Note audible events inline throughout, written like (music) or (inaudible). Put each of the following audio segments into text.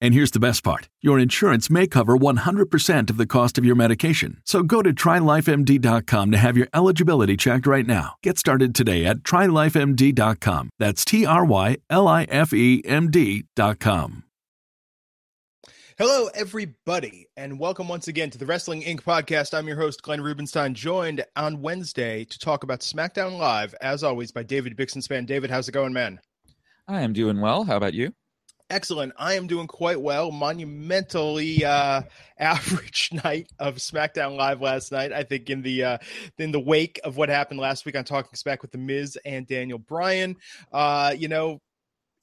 And here's the best part your insurance may cover 100% of the cost of your medication. So go to trylifemd.com to have your eligibility checked right now. Get started today at trylifemd.com. That's T R Y L I F E M D.com. Hello, everybody, and welcome once again to the Wrestling Inc. podcast. I'm your host, Glenn Rubenstein, joined on Wednesday to talk about SmackDown Live, as always, by David Bixenspan. David, how's it going, man? I am doing well. How about you? Excellent. I am doing quite well. Monumentally uh, (laughs) average night of SmackDown Live last night. I think in the uh, in the wake of what happened last week on Talking Smack with the Miz and Daniel Bryan, uh, you know,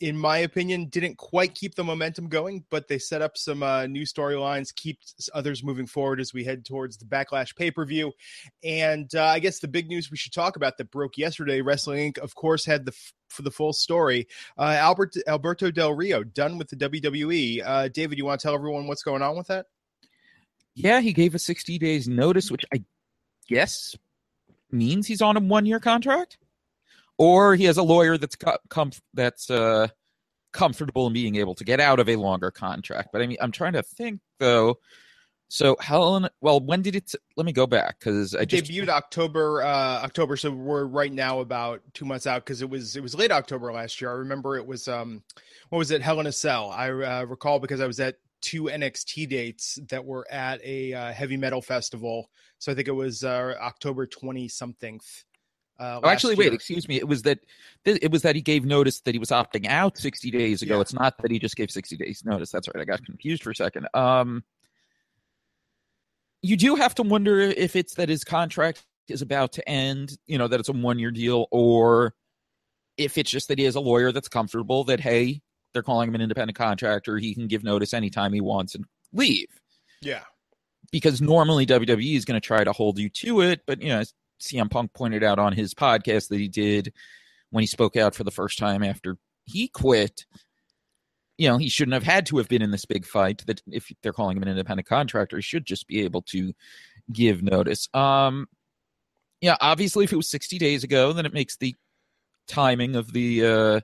in my opinion, didn't quite keep the momentum going, but they set up some uh, new storylines, keep others moving forward as we head towards the Backlash pay per view. And uh, I guess the big news we should talk about that broke yesterday, Wrestling Inc. of course had the for the full story. Uh, Albert Alberto Del Rio done with the WWE. Uh, David, you want to tell everyone what's going on with that? Yeah, he gave a 60 days notice, which I guess means he's on a one year contract or he has a lawyer that's com- that's uh, comfortable in being able to get out of a longer contract. But I mean, I'm trying to think though. So Helen, well, when did it? Let me go back because I just debuted October. Uh, October, so we're right now about two months out because it was it was late October last year. I remember it was um, what was it? Hell in a Cell. I uh, recall because I was at two NXT dates that were at a uh, heavy metal festival. So I think it was uh, October twenty something. Uh, oh, actually, year. wait, excuse me. It was that it was that he gave notice that he was opting out 60 days ago. Yeah. It's not that he just gave 60 days notice. That's right. I got confused for a second. Um, you do have to wonder if it's that his contract is about to end. You know that it's a one year deal, or if it's just that he has a lawyer that's comfortable that hey, they're calling him an independent contractor. He can give notice anytime he wants and leave. Yeah. Because normally WWE is going to try to hold you to it, but you know CM Punk pointed out on his podcast that he did when he spoke out for the first time after he quit. You know, he shouldn't have had to have been in this big fight. That if they're calling him an independent contractor, he should just be able to give notice. Um, yeah, obviously, if it was 60 days ago, then it makes the timing of the, uh,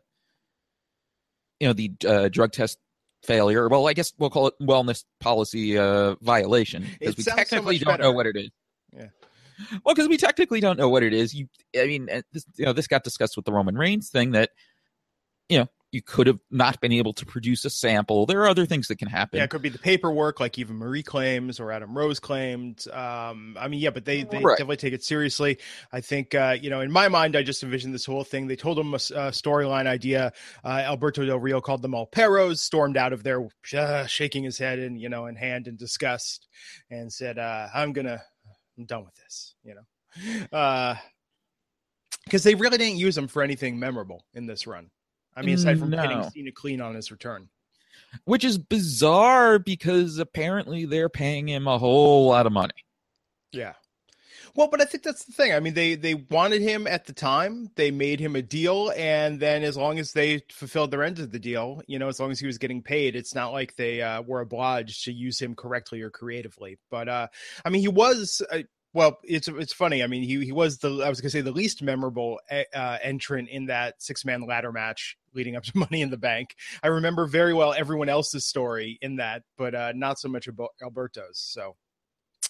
you know, the uh, drug test failure. Well, I guess we'll call it wellness policy uh, violation because we technically so don't better. know what it is. Yeah well, because we technically don't know what it is. You, I mean, this, you know, this got discussed with the Roman Reigns thing that, you know, you could have not been able to produce a sample. There are other things that can happen. Yeah, it could be the paperwork, like Eva Marie claims or Adam Rose claimed. Um, I mean, yeah, but they, they right. definitely take it seriously. I think, uh, you know, in my mind, I just envisioned this whole thing. They told him a, a storyline idea. Uh, Alberto Del Rio called them all perros, stormed out of there, uh, shaking his head and, you know, in hand in disgust, and said, uh, I'm going to I'm done with this, you know. Uh because they really didn't use him for anything memorable in this run. I mean, aside from no. getting Cena clean on his return. Which is bizarre because apparently they're paying him a whole lot of money. Yeah. Well, but I think that's the thing. I mean, they they wanted him at the time. They made him a deal, and then as long as they fulfilled their end of the deal, you know, as long as he was getting paid, it's not like they uh, were obliged to use him correctly or creatively. But uh, I mean, he was. Uh, well, it's it's funny. I mean, he he was the I was gonna say the least memorable uh, entrant in that six man ladder match leading up to (laughs) Money in the Bank. I remember very well everyone else's story in that, but uh, not so much about Alberto's. So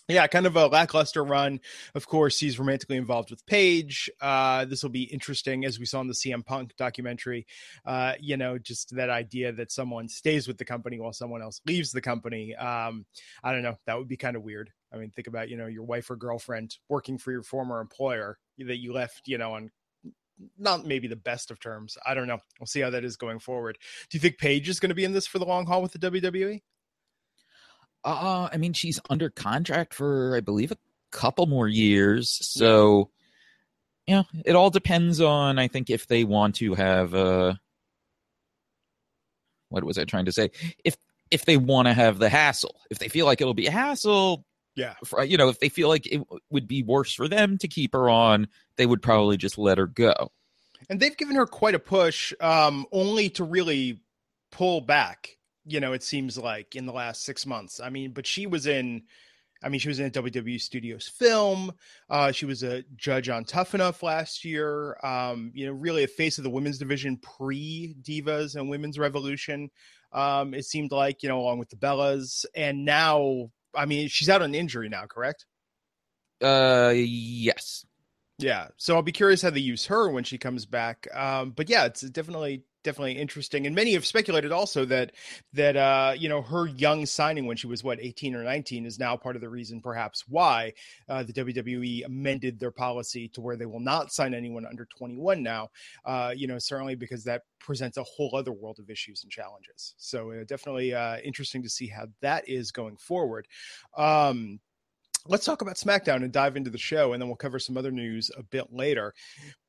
yeah, kind of a lackluster run. Of course, he's romantically involved with Paige. Uh, this will be interesting, as we saw in the CM Punk documentary. Uh, you know, just that idea that someone stays with the company while someone else leaves the company. Um, I don't know. That would be kind of weird. I mean, think about you know your wife or girlfriend working for your former employer that you left, you know, on not maybe the best of terms. I don't know. We'll see how that is going forward. Do you think Paige is going to be in this for the long haul with the WWE? Uh, I mean, she's under contract for, I believe, a couple more years. So, yeah, it all depends on, I think, if they want to have, uh, what was I trying to say? If, if they want to have the hassle, if they feel like it'll be a hassle, yeah, for, you know, if they feel like it would be worse for them to keep her on, they would probably just let her go. And they've given her quite a push, um, only to really pull back you know, it seems like in the last six months. I mean, but she was in, I mean, she was in a WWE Studios film. Uh, she was a judge on Tough Enough last year. Um, you know, really a face of the women's division pre Divas and Women's Revolution. Um, it seemed like, you know, along with the Bellas. And now, I mean, she's out on injury now, correct? Uh, yes. Yeah. So I'll be curious how they use her when she comes back. Um, but yeah, it's definitely definitely interesting. And many have speculated also that that uh, you know her young signing when she was what 18 or 19 is now part of the reason perhaps why uh, the WWE amended their policy to where they will not sign anyone under 21 now. Uh, you know certainly because that presents a whole other world of issues and challenges. So uh, definitely uh, interesting to see how that is going forward. Um, let's talk about SmackDown and dive into the show, and then we'll cover some other news a bit later.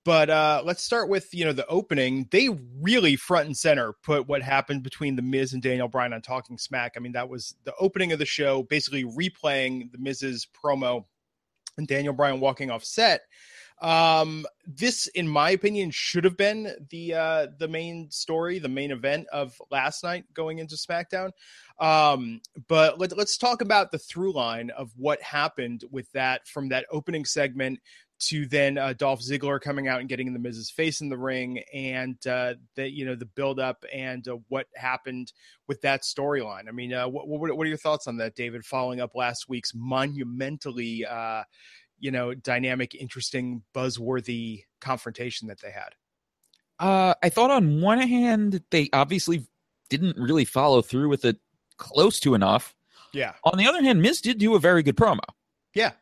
But uh, let's start with you know the opening. They really front and center put what happened between the Miz and Daniel Bryan on Talking Smack. I mean that was the opening of the show, basically replaying the Miz's promo and Daniel Bryan walking off set. Um, this, in my opinion, should have been the uh, the main story, the main event of last night going into SmackDown. Um, but let, let's talk about the through line of what happened with that from that opening segment to then uh, Dolph Ziggler coming out and getting in the Miz's face in the ring, and uh, the you know the build up and uh, what happened with that storyline. I mean, uh, what, what, what are your thoughts on that, David? Following up last week's monumentally, uh, you know, dynamic, interesting, buzzworthy confrontation that they had. Uh, I thought on one hand they obviously didn't really follow through with it close to enough. Yeah. On the other hand, Miz did do a very good promo. Yeah.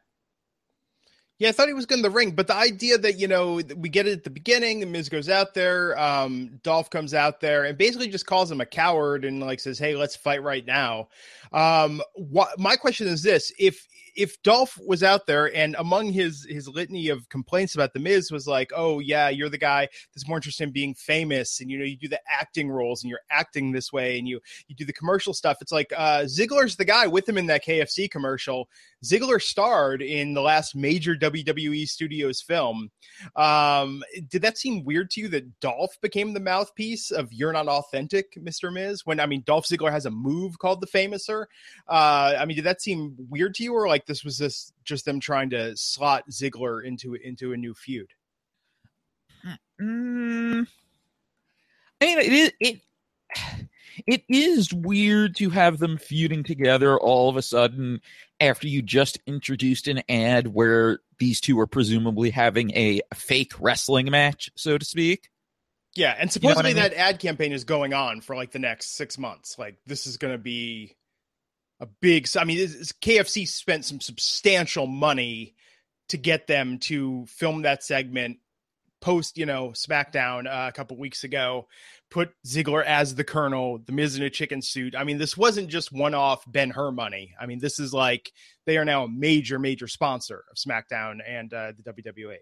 Yeah, I thought he was good in the ring, but the idea that you know we get it at the beginning, the Miz goes out there, um, Dolph comes out there, and basically just calls him a coward and like says, "Hey, let's fight right now." Um, what my question is this: if if Dolph was out there and among his his litany of complaints about the Miz was like, "Oh yeah, you're the guy that's more interested in being famous, and you know you do the acting roles and you're acting this way, and you you do the commercial stuff." It's like uh, Ziggler's the guy with him in that KFC commercial. Ziggler starred in the last major WWE Studios film. Um, did that seem weird to you that Dolph became the mouthpiece of "You're not authentic, Mister Miz"? When I mean, Dolph Ziggler has a move called the Famouser. Uh, I mean, did that seem weird to you, or like this was just just them trying to slot Ziggler into into a new feud? Mm, I mean, it is it. (sighs) It is weird to have them feuding together all of a sudden after you just introduced an ad where these two are presumably having a fake wrestling match, so to speak. Yeah, and supposedly you know I mean? that ad campaign is going on for like the next six months. Like this is going to be a big. I mean, KFC spent some substantial money to get them to film that segment post, you know, SmackDown uh, a couple weeks ago. Put Ziggler as the Colonel, the Miz in a chicken suit. I mean, this wasn't just one-off Ben Hur money. I mean, this is like they are now a major, major sponsor of SmackDown and uh, the WWE.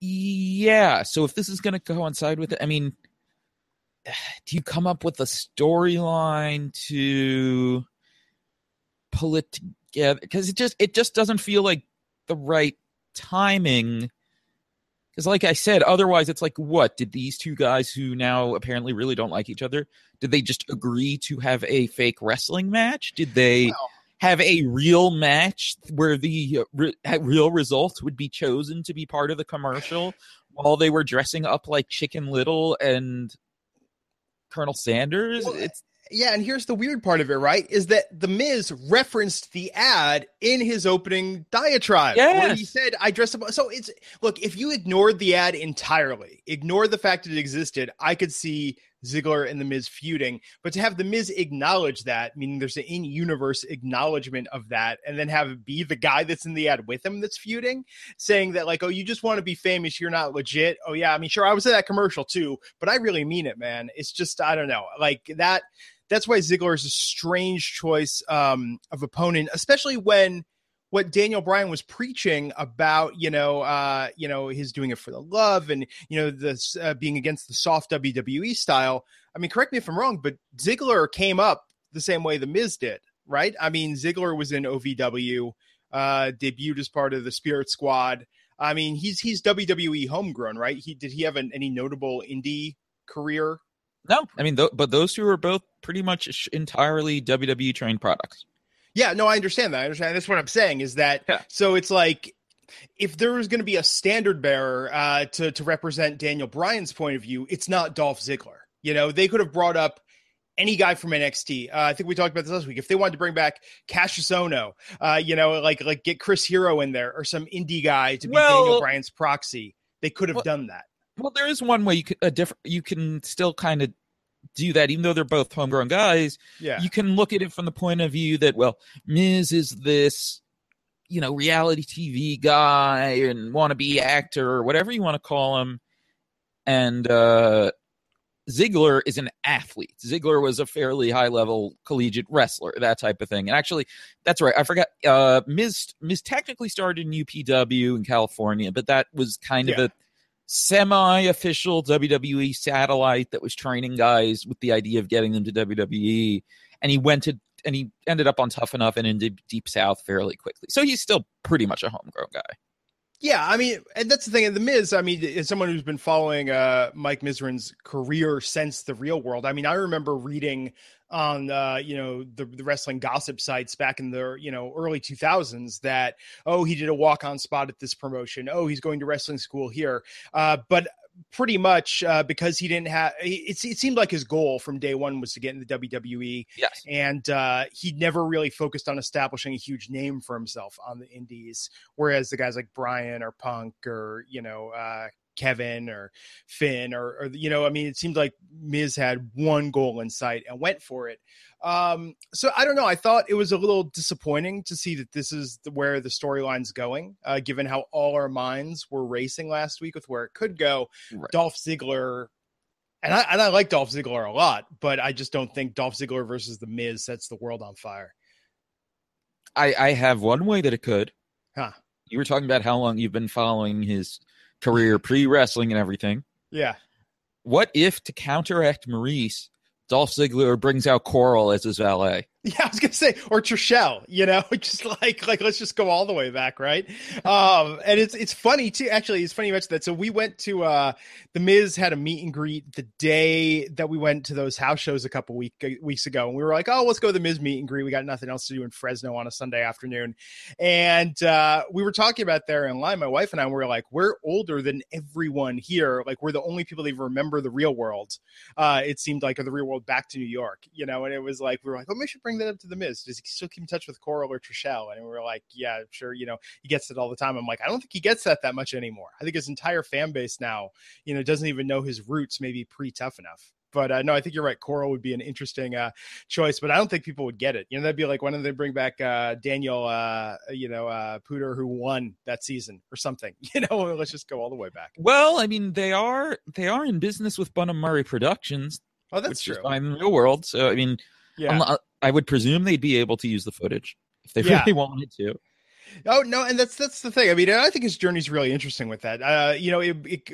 Yeah. So if this is going to coincide with it, I mean, (sighs) do you come up with a storyline to pull it together because it just it just doesn't feel like the right timing. Because like i said otherwise it's like what did these two guys who now apparently really don't like each other did they just agree to have a fake wrestling match? Did they well, have a real match where the uh, re- real results would be chosen to be part of the commercial while they were dressing up like chicken little and colonel sanders? Well, it's yeah, and here's the weird part of it, right? Is that the Miz referenced the ad in his opening diatribe yes. where he said, "I dress up." So it's look, if you ignored the ad entirely, ignore the fact that it existed, I could see Ziggler and The Miz feuding, but to have The Miz acknowledge that, meaning there's an in universe acknowledgement of that, and then have be the guy that's in the ad with him that's feuding, saying that, like, oh, you just want to be famous, you're not legit. Oh, yeah, I mean, sure, I was in that commercial too, but I really mean it, man. It's just, I don't know, like that. That's why Ziggler is a strange choice um, of opponent, especially when what Daniel Bryan was preaching about, you know, uh, you know, his doing it for the love and you know this uh, being against the soft WWE style. I mean, correct me if I'm wrong, but Ziggler came up the same way the Miz did, right? I mean, Ziggler was in OVW, uh, debuted as part of the Spirit Squad. I mean, he's he's WWE homegrown, right? He did he have an, any notable indie career? No, I mean, th- but those two were both pretty much entirely WWE trained products. Yeah, no, I understand that. I understand. That's what I'm saying is that yeah. so it's like if there was going to be a standard bearer uh, to to represent Daniel Bryan's point of view, it's not Dolph Ziggler. You know, they could have brought up any guy from NXT. Uh, I think we talked about this last week. If they wanted to bring back Kassius Ohno, uh, you know, like like get Chris Hero in there or some indie guy to be well, Daniel Bryan's proxy, they could have well, done that. Well, there is one way you could a different. You can still kind of do that, even though they're both homegrown guys. Yeah. You can look at it from the point of view that, well, Miz is this, you know, reality TV guy and wannabe actor or whatever you want to call him. And uh, Ziggler is an athlete. Ziggler was a fairly high level collegiate wrestler, that type of thing. And actually, that's right. I forgot. Uh, Miz Miz technically started in UPW in California, but that was kind yeah. of a semi-official WWE satellite that was training guys with the idea of getting them to WWE, and he went to and he ended up on Tough Enough and in Deep, South fairly quickly. So he's still pretty much a homegrown guy. Yeah, I mean, and that's the thing. And the Miz, I mean, as someone who's been following uh, Mike Mizanin's career since the real world, I mean, I remember reading on uh, you know the, the wrestling gossip sites back in the you know early 2000s that oh he did a walk on spot at this promotion oh he's going to wrestling school here uh, but pretty much uh, because he didn't have it, it seemed like his goal from day one was to get in the WWE. Yes. And uh, he never really focused on establishing a huge name for himself on the indies. Whereas the guys like Brian or Punk or, you know, uh, Kevin or Finn or, or, you know, I mean, it seemed like Miz had one goal in sight and went for it. Um, so I don't know. I thought it was a little disappointing to see that this is the, where the storyline's going, uh, given how all our minds were racing last week with where it could go. Right. Dolph Ziggler, and I, and I like Dolph Ziggler a lot, but I just don't think Dolph Ziggler versus The Miz sets the world on fire. I, I have one way that it could. Huh. You were talking about how long you've been following his career pre wrestling and everything. Yeah. What if to counteract Maryse, Dolph Ziggler brings out Coral as his valet? (laughs) Yeah, I was gonna say, or Trishelle, you know, (laughs) just like like let's just go all the way back, right? Um, and it's it's funny too. Actually, it's funny you mentioned that. So we went to uh the Miz had a meet and greet the day that we went to those house shows a couple week weeks ago, and we were like, oh, let's go to the Miz meet and greet. We got nothing else to do in Fresno on a Sunday afternoon, and uh, we were talking about there in line. My wife and I were like, we're older than everyone here. Like we're the only people that remember the real world. Uh, it seemed like or the real world back to New York, you know, and it was like we were like, oh, we should bring that up to the Miz? Does he still keep in touch with Coral or Trishelle? And we are like, yeah, sure. You know, he gets it all the time. I'm like, I don't think he gets that that much anymore. I think his entire fan base now, you know, doesn't even know his roots. Maybe pre tough enough. But uh, no, I think you're right. Coral would be an interesting uh, choice, but I don't think people would get it. You know, that'd be like when they bring back uh, Daniel, uh, you know, uh, Puder who won that season or something. (laughs) You know, let's just go all the way back. Well, I mean, they are they are in business with Bunim Murray Productions. Oh, that's true. in the real world. So I mean, yeah. I would presume they'd be able to use the footage if they yeah. really wanted to. Oh no, and that's that's the thing. I mean, I think his journey is really interesting with that. Uh, you know, it, it,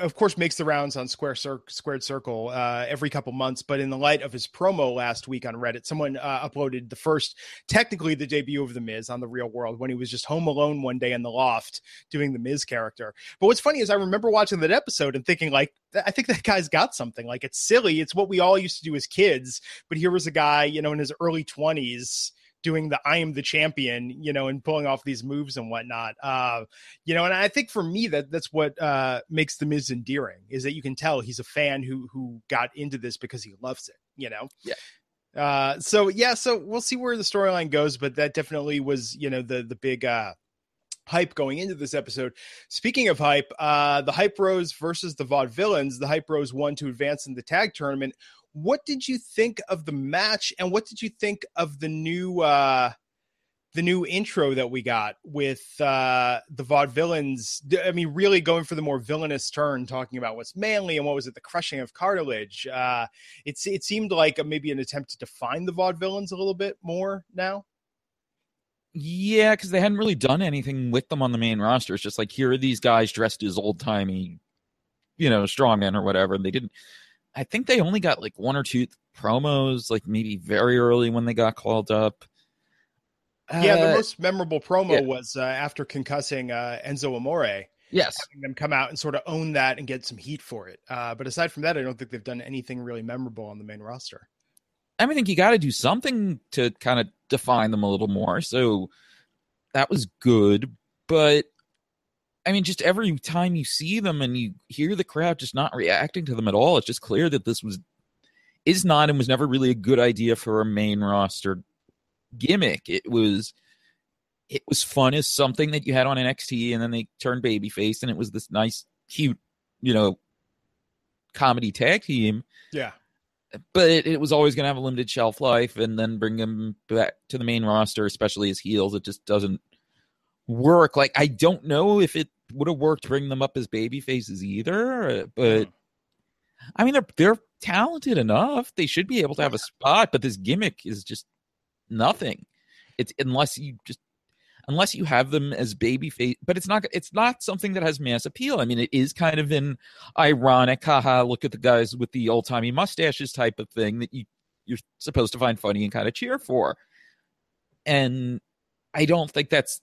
of course makes the rounds on Square Cir- Squared Circle uh, every couple months. But in the light of his promo last week on Reddit, someone uh, uploaded the first, technically the debut of the Miz on the Real World when he was just home alone one day in the loft doing the Miz character. But what's funny is I remember watching that episode and thinking like, I think that guy's got something. Like it's silly. It's what we all used to do as kids. But here was a guy, you know, in his early twenties doing the I am the champion, you know, and pulling off these moves and whatnot. Uh, you know, and I think for me that that's what uh, makes the Miz endearing is that you can tell he's a fan who who got into this because he loves it. You know. Yeah. Uh, so yeah, so we'll see where the storyline goes, but that definitely was, you know, the the big uh hype going into this episode. Speaking of hype, uh, the Hype Bros versus the Vaudevillains. The Hype Bros won to advance in the tag tournament. What did you think of the match, and what did you think of the new uh, the new intro that we got with uh, the Vaudevillains? I mean, really going for the more villainous turn, talking about what's manly and what was it, the crushing of cartilage. Uh, it's it seemed like a, maybe an attempt to define the Vaudevillains a little bit more now. Yeah, because they hadn't really done anything with them on the main roster. It's just like here are these guys dressed as old timey, you know, strongmen or whatever. And they didn't. I think they only got like one or two promos, like maybe very early when they got called up. Yeah, the uh, most memorable promo yeah. was uh, after concussing uh, Enzo Amore. Yes, having them come out and sort of own that and get some heat for it. Uh, but aside from that, I don't think they've done anything really memorable on the main roster. I mean, I think you got to do something to kind of define them a little more. So that was good, but I mean, just every time you see them and you hear the crowd just not reacting to them at all, it's just clear that this was is not and was never really a good idea for a main roster gimmick. It was it was fun as something that you had on NXT, and then they turned babyface, and it was this nice, cute, you know, comedy tag team. Yeah but it, it was always going to have a limited shelf life, and then bring him back to the main roster, especially as heels. It just doesn't work. Like I don't know if it would have worked to bring them up as baby faces either, but. I mean they're they're talented enough. They should be able to have a spot, but this gimmick is just nothing. It's unless you just unless you have them as baby face but it's not it's not something that has mass appeal i mean it is kind of an ironic haha look at the guys with the old timey mustaches type of thing that you you're supposed to find funny and kind of cheer for and i don't think that's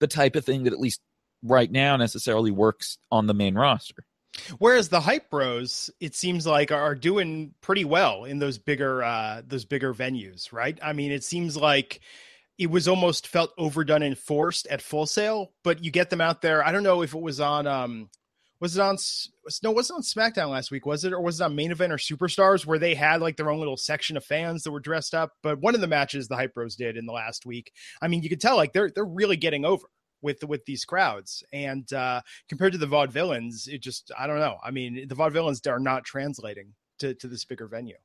the type of thing that at least right now necessarily works on the main roster Whereas the hype bros, it seems like are doing pretty well in those bigger uh those bigger venues, right? I mean, it seems like it was almost felt overdone and forced at Full Sail, but you get them out there. I don't know if it was on um was it on no was it on SmackDown last week was it or was it on Main Event or Superstars where they had like their own little section of fans that were dressed up? But one of the matches the Hype Bros did in the last week, I mean, you could tell like they're they're really getting over with with these crowds. And uh compared to the Vaudevillains, it just I don't know. I mean, the Vaudevillains are not translating to to this bigger venue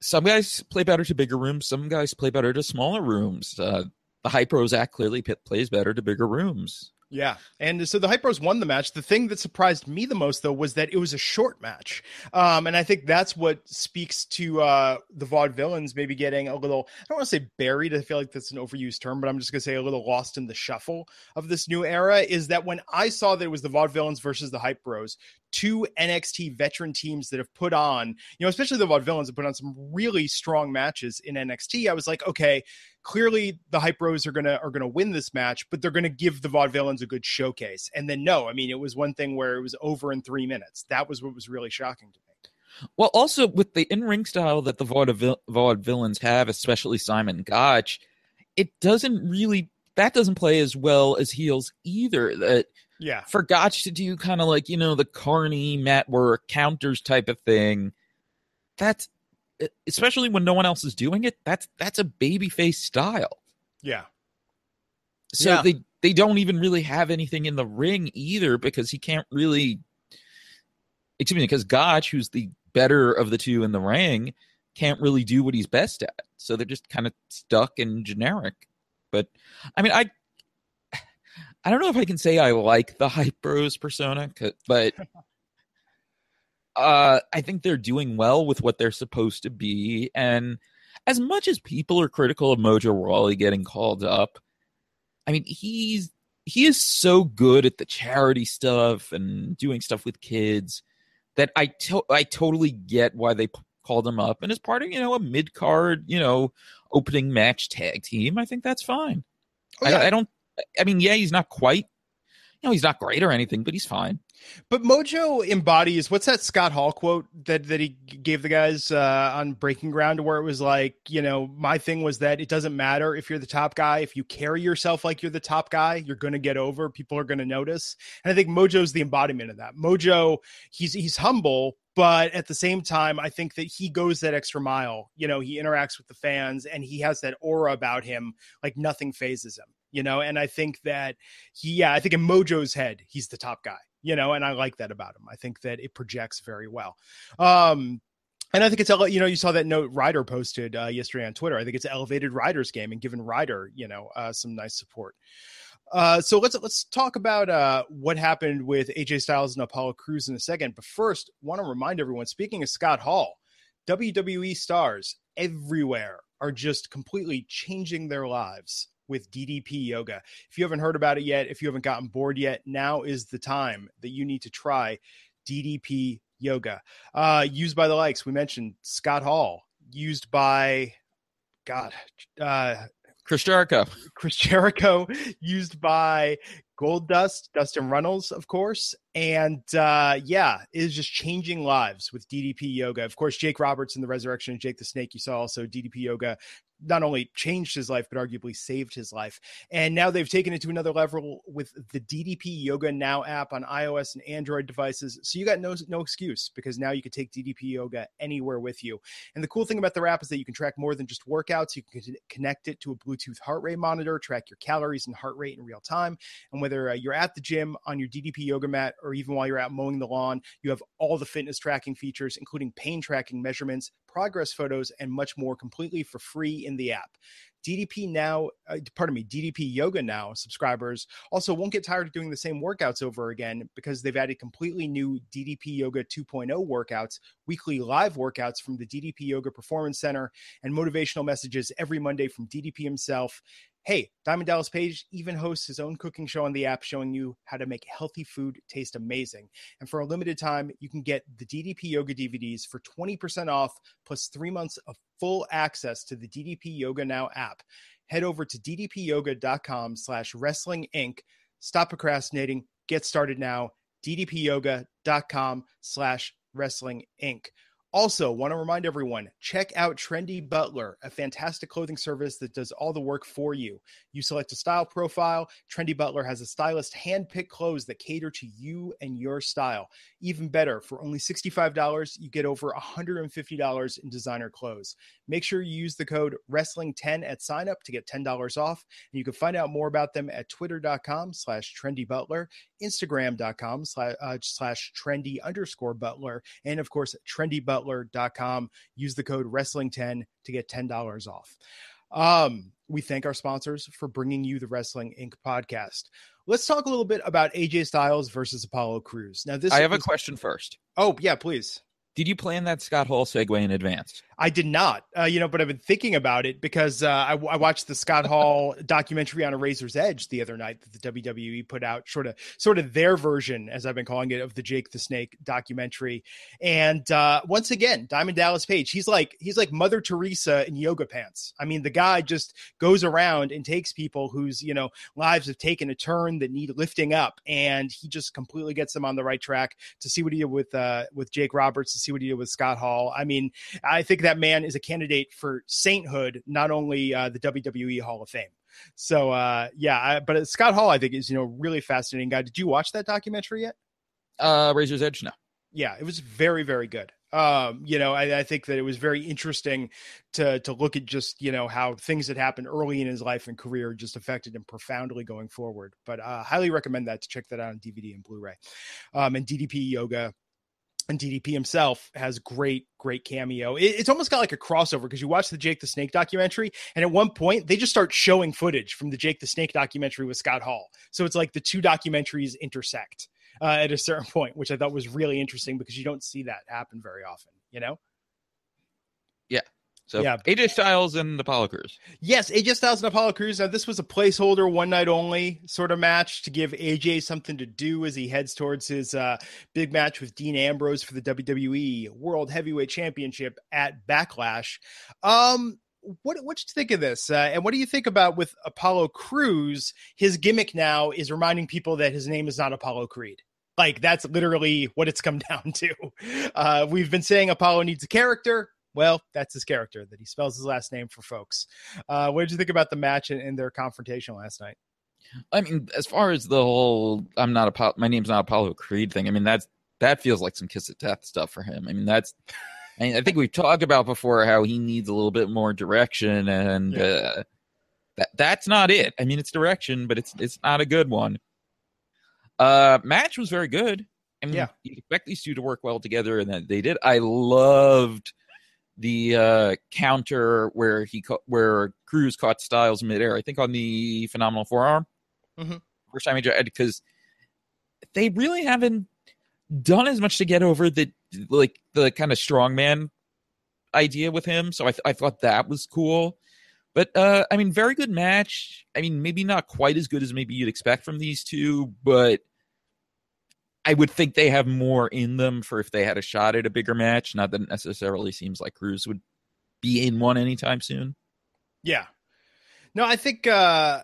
some guys play better to bigger rooms. Some guys play better to smaller rooms. Uh, the Hype Bros Act clearly plays better to bigger rooms. Yeah. And so the Hype Bros won the match. The thing that surprised me the most, though, was that it was a short match. Um, and I think that's what speaks to uh, the Vaudevillains maybe getting a little, I don't want to say buried. I feel like that's an overused term, but I'm just going to say a little lost in the shuffle of this new era. Is that when I saw that it was the Vaudevillains versus the Hype Bros, two NXT veteran teams that have put on, you know, especially the Vaudevillains have put on some really strong matches in NXT. I was like, okay, clearly the hype bros are gonna are gonna win this match, but they're gonna give the vaudevillains a good showcase. And then no, I mean it was one thing where it was over in three minutes. That was what was really shocking to me. Well, also with the in-ring style that the vaudeville, vaudevillains have, especially Simon Gotch, it doesn't really that doesn't play as well as heels either. That yeah, for Gotch to do kind of like you know the carny mat work counters type of thing, that's especially when no one else is doing it, that's that's a babyface style. Yeah. So yeah. they they don't even really have anything in the ring either because he can't really excuse me, because Gotch, who's the better of the two in the ring, can't really do what he's best at. So they're just kind of stuck and generic. But I mean, I I don't know if I can say I like the hype bros persona, but (laughs) uh, I think they're doing well with what they're supposed to be. And as much as people are critical of Mojo Rawley getting called up, I mean, he's he is so good at the charity stuff and doing stuff with kids that I to- I totally get why they p- called him up. And as part of you know a mid card you know opening match tag team, I think that's fine. Oh, yeah. I, I don't. I mean, yeah, he's not quite you know, he's not great or anything, but he's fine. But Mojo embodies what's that Scott Hall quote that that he gave the guys uh, on Breaking Ground, where it was like, you know, my thing was that it doesn't matter if you're the top guy, if you carry yourself like you're the top guy, you're going to get over. People are going to notice, and I think Mojo's the embodiment of that. Mojo, he's he's humble, but at the same time, I think that he goes that extra mile. You know, he interacts with the fans, and he has that aura about him, like nothing phases him you know, and I think that he, yeah, I think in Mojo's head, he's the top guy, you know, and I like that about him. I think that it projects very well. Um, and I think it's you know you saw that note Ryder posted uh, yesterday on Twitter. I think it's elevated Ryder's game and given Ryder you know uh, some nice support. Uh, so let's let's talk about uh, what happened with AJ Styles and Apollo Crews in a second. But first, want to remind everyone. Speaking of Scott Hall, WWE stars everywhere are just completely changing their lives with DDP Yoga. If you haven't heard about it yet, if you haven't gotten bored yet, now is the time that you need to try DDP Yoga. Uh, used by the likes we mentioned Scott Hall, used by God, uh, Chris Jericho. Chris Jericho, used by Goldust, Dustin Runnels, of course. And uh, yeah, it is just changing lives with DDP Yoga. Of course, Jake Roberts in the Resurrection of Jake the Snake. You saw also DDP Yoga not only changed his life, but arguably saved his life. And now they've taken it to another level with the DDP Yoga Now app on iOS and Android devices. So you got no no excuse because now you can take DDP Yoga anywhere with you. And the cool thing about their app is that you can track more than just workouts. You can connect it to a Bluetooth heart rate monitor, track your calories and heart rate in real time. And whether uh, you're at the gym on your DDP Yoga mat or even while you're out mowing the lawn, you have all the fitness tracking features, including pain tracking measurements, progress photos, and much more completely for free in the app. DDP Now, uh, pardon me, DDP Yoga Now subscribers also won't get tired of doing the same workouts over again because they've added completely new DDP Yoga 2.0 workouts, weekly live workouts from the DDP Yoga Performance Center, and motivational messages every Monday from DDP himself. Hey, Diamond Dallas Page even hosts his own cooking show on the app showing you how to make healthy food taste amazing. And for a limited time, you can get the DDP Yoga DVDs for 20% off plus three months of full access to the DDP Yoga Now app. Head over to ddpyoga.com slash wrestling inc. Stop procrastinating. Get started now. ddpyoga.com slash wrestling inc. Also, want to remind everyone check out Trendy Butler, a fantastic clothing service that does all the work for you. You select a style profile. Trendy Butler has a stylist hand-pick clothes that cater to you and your style. Even better, for only $65, you get over $150 in designer clothes. Make sure you use the code wrestling10 at sign up to get $10 off. And you can find out more about them at twitter.com slash trendybutler, instagram.com slash, uh, slash trendy underscore butler, and of course, trendybutler.com. Use the code wrestling10 to get $10 off. Um, we thank our sponsors for bringing you the Wrestling Inc. podcast. Let's talk a little bit about AJ Styles versus Apollo Crews. Now, this I have a question first. Oh, yeah, please. Did you plan that Scott Hall segue in advance? I did not, uh, you know, but I've been thinking about it because uh, I, I, watched the Scott Hall (laughs) documentary on a Razor's Edge the other night that the WWE put out, sort of, sort of their version, as I've been calling it, of the Jake the Snake documentary. And uh, once again, Diamond Dallas Page, he's like he's like Mother Teresa in yoga pants. I mean, the guy just goes around and takes people whose you know lives have taken a turn that need lifting up, and he just completely gets them on the right track. To see what he did with uh, with Jake Roberts, to see what he did with Scott Hall. I mean, I think that man is a candidate for sainthood, not only uh, the WWE Hall of Fame. So uh, yeah, I, but Scott Hall, I think, is you know really fascinating guy. Did you watch that documentary yet? Uh, Razor's Edge, no. Yeah, it was very very good. Um, you know, I, I think that it was very interesting to to look at just you know how things that happened early in his life and career just affected him profoundly going forward. But uh, highly recommend that to check that out on DVD and Blu-ray. Um, and DDP Yoga and DDP himself has great, great cameo. It, it's almost got like a crossover because you watch the Jake the Snake documentary, and at one point they just start showing footage from the Jake the Snake documentary with Scott Hall. So it's like the two documentaries intersect uh, at a certain (laughs) point, which I thought was really interesting because you don't see that happen very often. You know? So yeah. AJ Styles and Apollo Crews. Yes, AJ Styles and Apollo Crews. Now this was a placeholder, one night only sort of match to give AJ something to do as he heads towards his uh, big match with Dean Ambrose for the WWE World Heavyweight Championship at Backlash. Um, what what you think of this? Uh, and what do you think about with Apollo Crews? His gimmick now is reminding people that his name is not Apollo Creed. Like that's literally what it's come (laughs) down to. Uh, we've been saying Apollo needs a character. Well, that's his character that he spells his last name for folks. Uh, what did you think about the match and, and, their confrontation last night? I mean, as far as the whole "I'm not a my name's not Apollo Creed" thing, I mean that's that feels like some kiss of death stuff for him. I mean that's. I, I think we've talked about before how he needs a little bit more direction, and yeah. uh, that that's not it. I mean, it's direction, but it's it's not a good one. Uh, match was very good. I mean, Yeah. you expect these two to work well together, and that they did. I loved the uh, counter where he ca- where Crews caught Styles midair. I think on the phenomenal forearm. Mhm. First time he tried because they really haven't done as much to get over the like the kind of strongman idea with him. So I th- I thought that was cool. But uh, I mean, very good match. I mean, maybe not quite as good as maybe you'd expect from these two, but I would think they have more in them for if they had a shot at a bigger match. Not that it necessarily seems like Crews would be in one anytime soon. Yeah. No, I think uh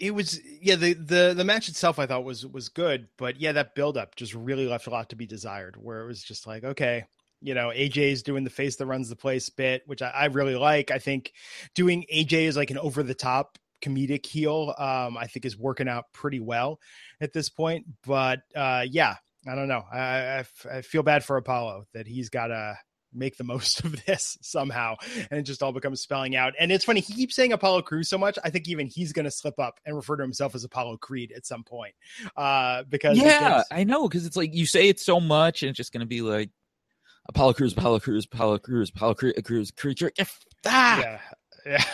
it was yeah, the the the match itself I thought was was good, but yeah, that build up just really left a lot to be desired where it was just like, okay, you know, AJ's doing the face that runs the place bit, which I, I really like. I think doing AJ as like an over the top comedic heel, um, I think is working out pretty well at this point. But uh yeah, I don't know. I, I, f- I feel bad for Apollo that he's got to make the (laughs) most of this somehow, and it just all becomes spelling out. And it's funny he keeps saying Apollo Crews so much. I think even he's going to slip up and refer to himself as Apollo Creed at some point, uh, because Yeah, gets- I know because it's like you say it so much, and it's just going to be like Apollo Crews, Apollo Crews, Apollo Crews, Apollo Crews, Crews, creature. Ah! yeah, (laughs) yeah.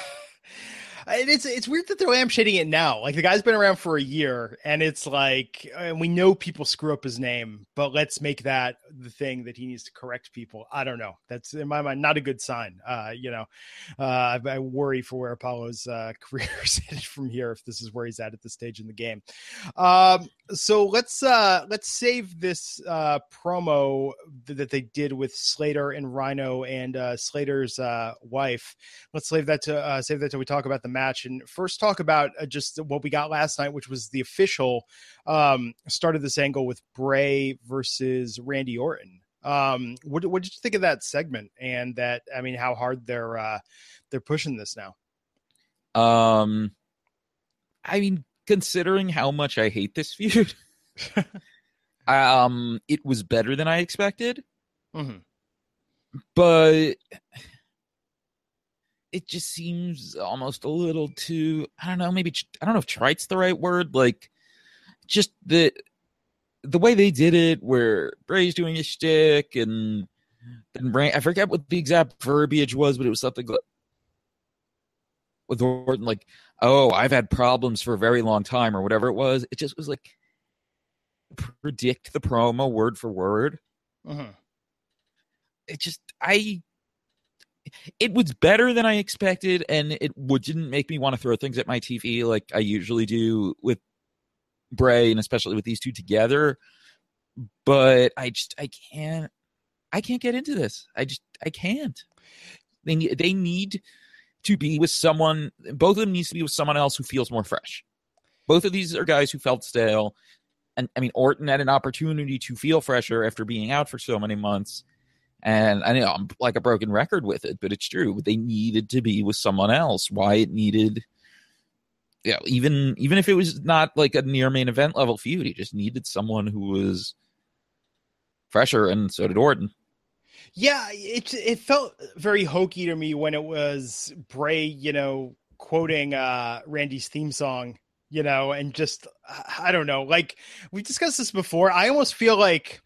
It's it's weird that they're lampshading it now. Like the guy's been around for a year, and it's like, and we know people screw up his name, but let's make that the thing that he needs to correct people. I don't know. That's in my mind not a good sign. Uh, you know, uh, I, I worry for where Apollo's uh, (laughs) career is headed from here if this is where he's at at this stage in the game. Um, so let's uh, let's save this uh, promo th- that they did with Slater and Rhyno and uh, Slater's uh, wife let's save that to uh, save that till we talk about the match. And first talk about uh, just what we got last night which was the official um start of this angle with bray versus randy orton. Um what, what did you think of that segment and that i mean how hard they're uh they're pushing this now? Um, I mean, considering how much I hate this feud, (laughs) um, it was better than I expected, Mhm. but it just seems almost a little too. I don't know. Maybe I don't know if trite's the right word. Like, just the the way they did it, where Bray's doing his shtick, and then Bray, I forget what the exact verbiage was, but it was something like with Orton, like, "Oh, I've had problems for a very long time," or whatever it was. It just was like predict the promo word for word. Mhm. It just I. It was better than I expected, and it didn't make me want to throw things at my TV like I usually do with Bray, and especially with these two together. But I just I can't I can't get into this. I just I can't. They need they need to be with someone. Both of them needs to be with someone else who feels more fresh. Both of these are guys who felt stale, and I mean Orton had an opportunity to feel fresher after being out for so many months. And I know I'm like a broken record with it, but it's true. They needed to be with someone else. Why it needed, yeah, even even if it was not like a near main event level feud, he just needed someone who was fresher, and so did Orton. Yeah, it it felt very hokey to me when it was Bray, you know, quoting uh Randy's theme song, you know, and just I don't know, like we discussed this before. I almost feel like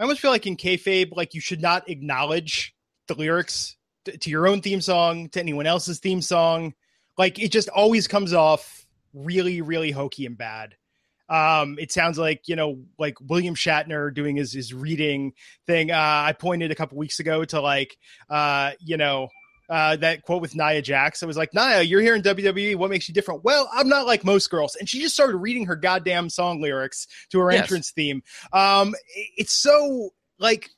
I almost feel like in kayfabe, like you should not acknowledge the lyrics to, to your own theme song, to anyone else's theme song. Like it just always comes off really, really hokey and bad. Um, it sounds like you know, like William Shatner doing his his reading thing. Uh, I pointed a couple weeks ago to like, uh, you know, uh, that quote with Nia Jax. I was like, Nia, you're here in WWE. What makes you different? Well, I'm not like most girls. And she just started reading her goddamn song lyrics to her Yes. entrance theme. Um, it's so like,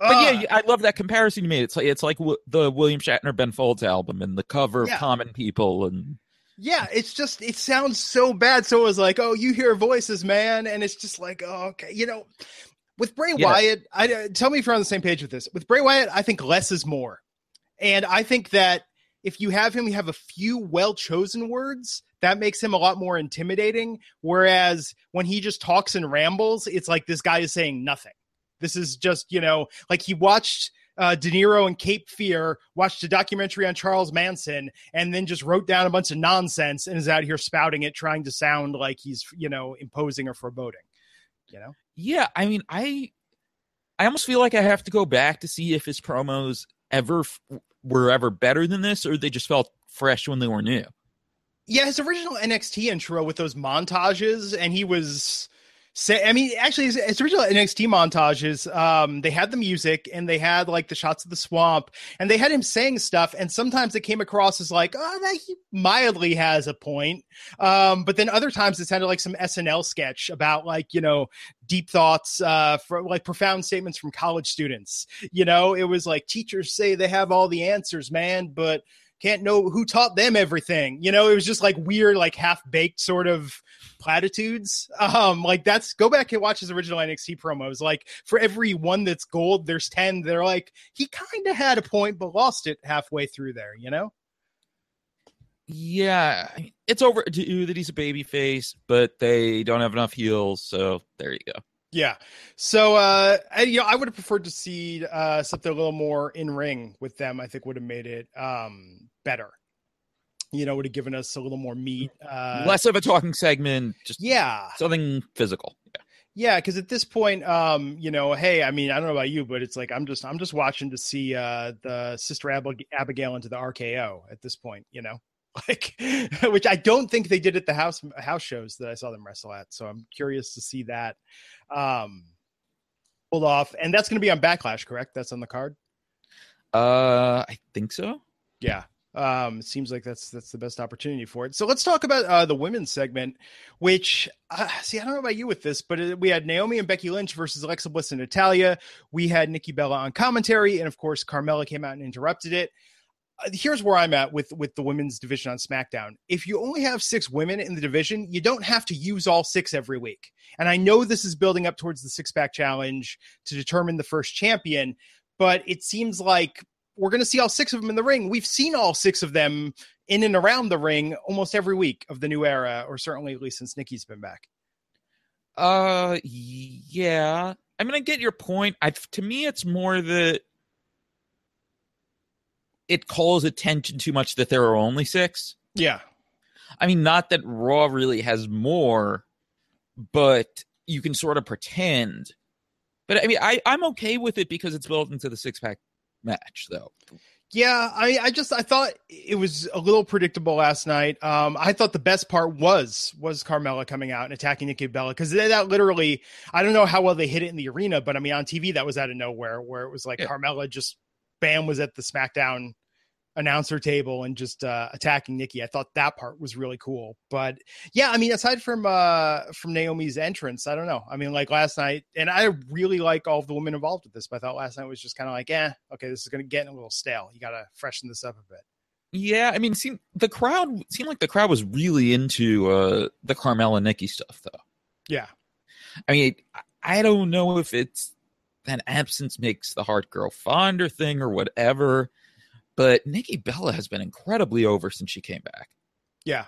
But uh, yeah, I love that comparison you made. It's like it's like w- the William Shatner Ben Folds album and the cover of Common People and yeah, it's just it sounds so bad. So it was like, oh, you hear voices, man, and it's just like, oh, okay, you know. With Bray Yeah. Wyatt, I uh, tell me if you're on the same page with this. With Bray Wyatt, I think less is more, and I think that if you have him, you have a few well chosen words that makes him a lot more intimidating. Whereas when he just talks and rambles, it's like this guy is saying nothing. This is just you know like he watched uh, De Niro and Cape Fear, watched a documentary on Charles Manson, and then just wrote down a bunch of nonsense and is out here spouting it, trying to sound like he's you know imposing or foreboding. You know? Yeah, I mean, I I almost feel like I have to go back to see if his promos ever f- were ever better than this, or they just felt fresh when they were new. Yeah, his original NXT intro with those montages, and he was say i mean actually it's, his, original nxt montages um they had the music and they had like the shots of the swamp and they had him saying stuff and sometimes it came across as like oh that he mildly has a point. Um but then other times it sounded like some snl sketch about like you know deep thoughts uh for like profound statements from college students. You know it was like teachers say they have all the answers man but can't know who taught them everything. You know, it was just like weird, like half baked sort of platitudes. Um, like that's go back and watch his original NXT promos. Like for every one that's gold, there's 10. They're like, he kind of had a point, but lost it halfway through there, you know? Yeah, it's over to that he's a baby face, but they don't have enough heels, so there you go. Yeah. So uh I, you know, I would have preferred to see uh something a little more in ring with them. I think would have made it um better. You know, would have given us a little more meat. Uh less of a talking segment, just yeah. Something physical. Yeah. Yeah, because at this point, um, you know, hey, I mean, I don't know about you, but it's like I'm just I'm just watching to see uh the sister Ab- Abigail into the RKO at this point, you know like (laughs) which I don't think they did at the house house shows that I saw them wrestle at. So I'm curious to see that um pulled off. And that's going to be on Backlash, correct? That's on the card. Uh, I think so. Yeah. Um, seems like that's that's the best opportunity for it. So let's talk about uh, the women's segment, which uh, see, I don't know about you with this, but it, we had Naomi and Becky Lynch versus Alexa Bliss and Natalya. We had Nikki Bella on commentary, and of course, Carmella came out and interrupted it. Uh, here's where I'm at with with the women's division on SmackDown. If you only have six women in the division, you don't have to use all six every week. And I know this is building up towards the six pack challenge to determine the first champion, but it seems like we're going to see all six of them in the ring. We've seen all six of them in and around the ring almost every week of the new era, or certainly at least since Nikki's been back. Uh, yeah. I mean, I get your point. I to me, it's more that it calls attention too much that there are only six. Yeah. I mean, not that Raw really has more, but you can sort of pretend. But I mean, I, I'm okay with it because it's built into the six pack match, though. Yeah, I, I just I thought it was a little predictable last night. Um, I thought the best part was was Carmella coming out and attacking Nikki Bella because that literally I don't know how well they hit it in the arena, but I mean on TV that was out of nowhere where it was like yeah. Carmella just bam was at the SmackDown announcer table and just uh, attacking Nikki. I thought that part was really cool. But yeah, I mean, aside from uh, from Naomi's entrance, I don't know. I mean, like last night, and I really like all of the women involved with this, but I thought last night was just kind of like, eh, okay, this is going to get a little stale. You got to freshen this up a bit. Yeah, I mean, seemed the crowd seemed like the crowd was really into uh, the Carmella Nikki stuff, though. Yeah, I mean, I don't know if it's that absence makes the heart grow fonder thing or whatever. But Nikki Bella has been incredibly over since she came back. Yeah.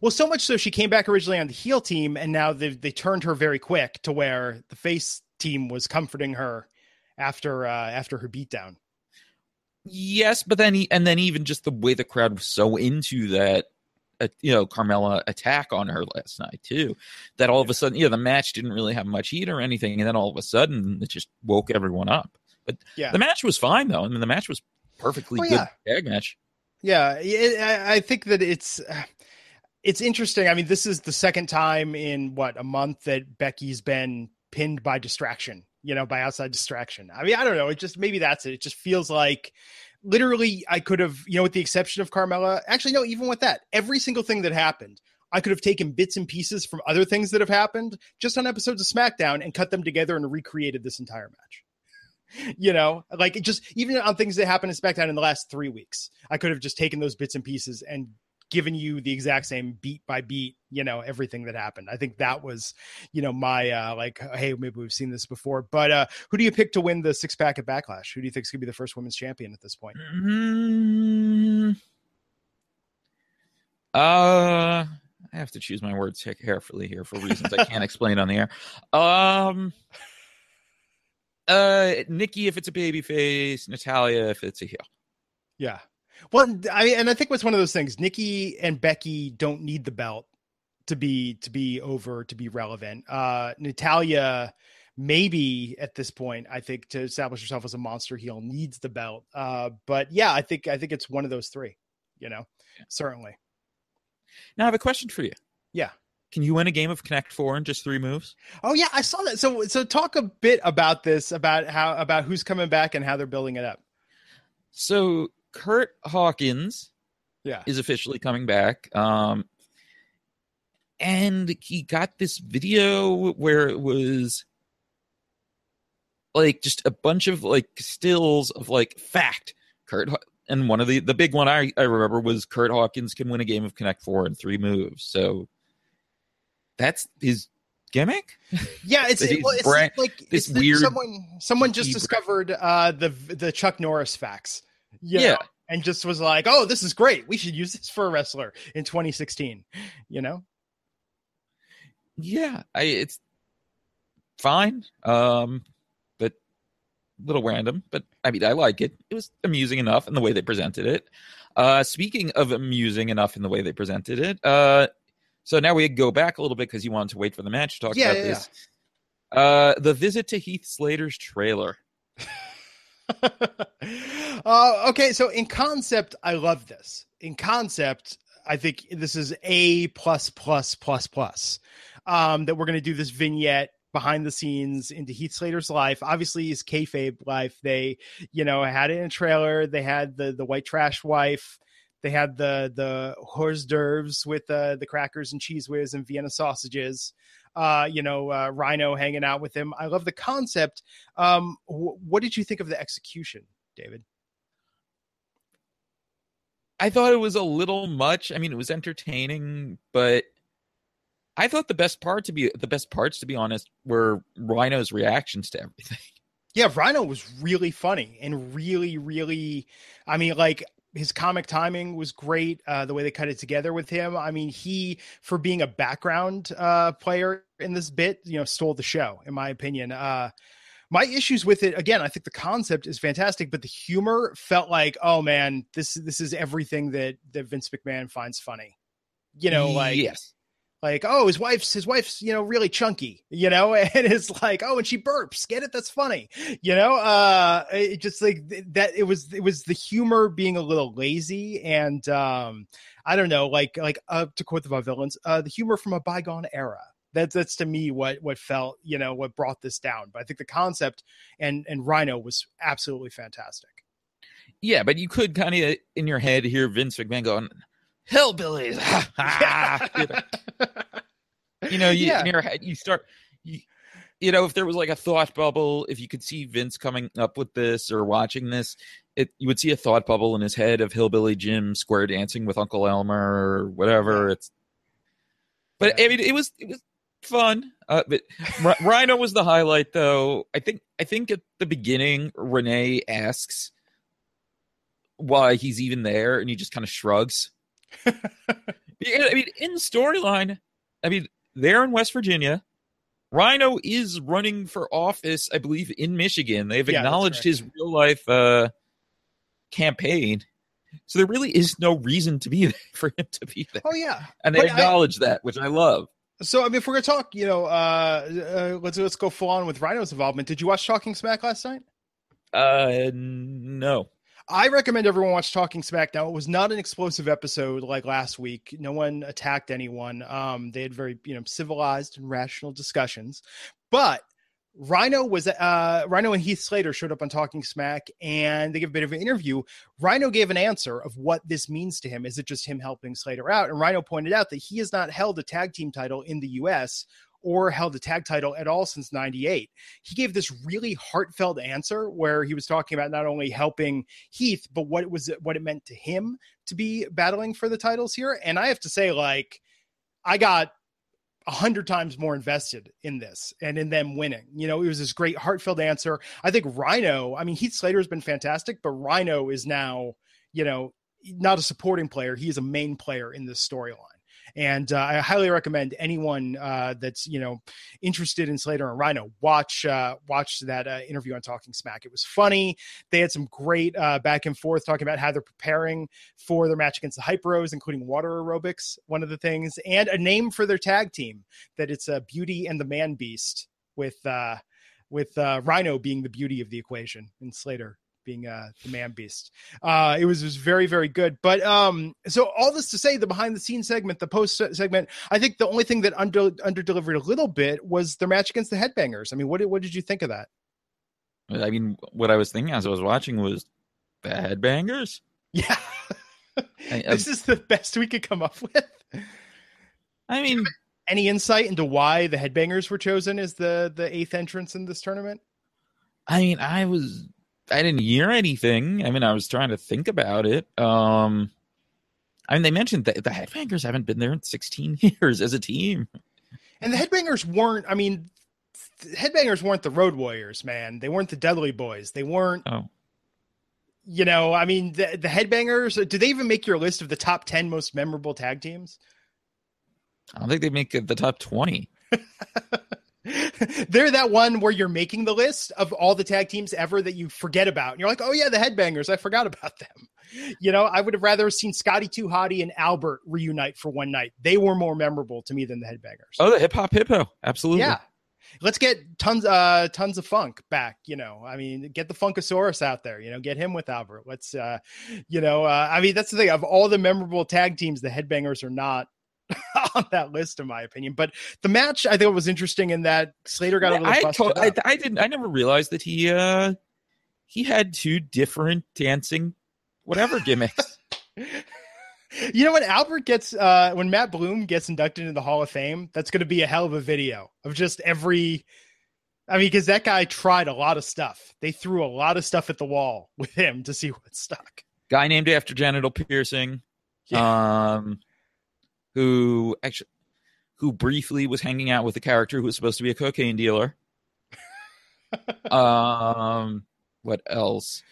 Well, so much so she came back originally on the heel team, and now they they turned her very quick to where the face team was comforting her after uh, after her beatdown. Yes, but then he, and then even just the way the crowd was so into that, you know, Carmella attack on her last night too, that all of a sudden, you know, the match didn't really have much heat or anything, and then all of a sudden it just woke everyone up. But yeah. the match was fine though. I mean, the match was perfectly oh, yeah. good tag match. Yeah, I think that it's it's interesting. I mean, this is the second time in what a month that Becky's been pinned by distraction. You know, by outside distraction. I mean, I don't know. It just maybe that's it. It just feels like literally I could have, you know, with the exception of Carmella. Actually, no. Even with that, every single thing that happened, I could have taken bits and pieces from other things that have happened just on episodes of SmackDown and cut them together and recreated this entire match (laughs) you know, like just even on things that happened in SmackDown in the last three weeks, I could have just taken those bits and pieces and given you the exact same beat by beat, you know, everything that happened. I think that was, you know, my uh like, hey, maybe we've seen this before. But uh who do you pick to win the six pack at Backlash? Who do you think is gonna be the first women's champion at this point? Mm-hmm. Uh I have to choose my words carefully here for reasons I can't (laughs) explain on the air. Um Uh, Nikki if it's a baby face, Natalya if it's a heel. Yeah. Well, I and I think what's one of those things. Nikki and Becky don't need the belt to be to be over to be relevant. Uh, Natalya maybe at this point i think to establish herself as a monster heel needs the belt. Uh but yeah i think i think it's one of those three you know certainly. Now i have a question for you. Yeah. Can you win a game of connect four in just three moves? Oh yeah i saw that. So so talk a bit about this about how about who's coming back and how they're building it up. So kurt hawkins yeah is officially coming back um and he got this video where it was like just a bunch of like stills of like fact. Kurt and one of the the big one I I remember was Kurt Hawkins can win a game of Connect Four in three moves. So that's his gimmick. (laughs) Yeah, it's, it, well, it's brand, like this it's weird. Someone someone just discovered uh, the the Chuck Norris facts. Yeah. Know, and just was like, "Oh, this is great. We should use this for a wrestler in 2016." You know? Yeah, I it's fine. Um but little random, but I mean, I like it. It was amusing enough in the way they presented it. Uh, speaking of amusing enough in the way they presented it, uh, so now we go back a little bit because you wanted to wait for the match to talk yeah, about yeah, this. Yeah. Uh, the visit to Heath Slater's trailer. (laughs) (laughs) uh, okay, so in concept, I love this. In concept, I think this is a plus plus plus plus. Um, that we're going to do this vignette behind the scenes into Heath Slater's life. Obviously, his kayfabe life. They, you know, had it in a trailer. They had the the white trash wife. They had the the hors d'oeuvres with uh, the crackers and Cheez Whiz and Vienna sausages. Uh, you know, uh, Rhyno hanging out with him. I love the concept. Um, wh- what did you think of the execution, David? I thought it was a little much. I mean, it was entertaining, but I thought the best part to be the best parts, to be honest, were Rhyno's reactions to everything. Yeah, Rhyno was really funny and really, really. I mean, like his comic timing was great. Uh, the way they cut it together with him. I mean, he for being a background uh, player in this bit, you know, stole the show in my opinion. Uh, my issues with it again, I think the concept is fantastic, but the humor felt like, oh man, this this is everything that that Vince McMahon finds funny. You know, like yes like oh his wife's his wife's you know really chunky you know? (laughs) And it's like oh and she burps. Get it? That's funny. You know? Uh it just like that it was it was the humor being a little lazy and um i don't know like like uh, to quote the villains uh the humor from a bygone era. That's that's to me what what felt you know what brought this down. But i think the concept and and Rhyno was absolutely fantastic. Yeah but you could kind of in your head hear vince mcmahon going hillbillies. you (laughs) know, (laughs) you, know, you, yeah. in your head, you start, you, you know, if there was like a thought bubble, if you could see Vince coming up with this or watching this, it you would see a thought bubble in his head of Hillbilly Jim square dancing with Uncle Elmer or whatever. It's, but yeah. I mean, it was it was fun. Uh, but (laughs) Rhyno was the highlight, though. I think I think at the beginning, Renee asks why he's even there, and he just kind of shrugs. (laughs) I mean, in storyline, I mean, they're in West Virginia. Rhyno is running for office, I believe, in Michigan. They've yeah, acknowledged his real life uh, campaign. So there really is no reason to be (laughs) there for him to be there. Oh yeah, and they but acknowledge I, that, which I love. So I mean, if we're gonna talk, you know, uh, uh, let's let's go full on with Rhyno's involvement. Did you watch Talking Smack last night? Uh, no. I recommend everyone watch Talking Smack. Now, it was not an explosive episode like last week. No one attacked anyone. Um, they had very, you know, civilized and rational discussions. But Rhyno was uh Rhyno and Heath Slater showed up on Talking Smack and they gave a bit of an interview. Rhyno gave an answer of what this means to him. Is it just him helping Slater out? And Rhyno pointed out that he has not held a tag team title in the US or held a tag title at all since 98. He gave this really heartfelt answer where he was talking about not only helping Heath, but what it was what it meant to him to be battling for the titles here. And I have to say, like, I got a hundred times more invested in this and in them winning. You know, it was this great heartfelt answer. I think Rhyno, I mean, Heath Slater has been fantastic, but Rhyno is now, you know, not a supporting player. He is a main player in this storyline And uh, I highly recommend anyone uh, that's you know interested in Slater and Rhyno watch uh, watch that uh, interview on Talking Smack. It was funny. They had some great uh, back and forth talking about how they're preparing for their match against the Hype Bros, including water aerobics, one of the things, and a name for their tag team that it's a Beauty and the Man Beast with uh, with uh, Rhyno being the beauty of the equation and Slater being uh, the man beast. Uh, it was, was very, very good. But um, so all this to say, the behind the scenes segment, the post segment, I think the only thing that under under delivered a little bit was their match against the Headbangers. I mean, what did, what did you think of that? I mean, what I was thinking as I was watching was the Headbangers. Yeah, (laughs) I, this is the best we could come up with. I mean, any insight into why the Headbangers were chosen as the the eighth entrance in this tournament? I mean, I was I didn't hear anything. I mean, I was trying to think about it. Um I mean, they mentioned that the Headbangers haven't been there in 16 (laughs) years as a team. And the Headbangers weren't, I mean, Headbangers weren't the Road Warriors, man. They weren't the Dudley Boys. They weren't Oh. You know, I mean, the, the Headbangers, do they even make your list of the top 10 most memorable tag teams? I don't think they make the top 20. (laughs) (laughs) They're that one where you're making the list of all the tag teams ever that you forget about. And you're like, oh, yeah, the Headbangers. I forgot about (laughs) them. You know, I would have rather seen Scotty 2 Hotty and Albert reunite for one night. They were more memorable to me than the Headbangers. Oh, the Hip Hop Hippo. Absolutely. Yeah. Let's get tons uh tons of funk back, you know. I mean, get the Funkasaurus out there, you know, get him with Albert. Let's uh you know, uh I mean that's the thing of all the memorable tag teams, the headbangers are not (laughs) on that list, in my opinion. But the match, I think, was interesting in that Slater got a little. I, busted to- I, I didn't. I never realized that he uh he had two different dancing whatever gimmicks. (laughs) you know when Albert gets uh when Matt Bloom gets inducted into the Hall of Fame, that's going to be a hell of a video of just every. I mean, because that guy tried a lot of stuff. They threw a lot of stuff at the wall with him to see what stuck. Guy named after genital piercing. Yeah. Um, who actually who briefly was hanging out with a character who was supposed to be a cocaine dealer. (laughs) um, what else?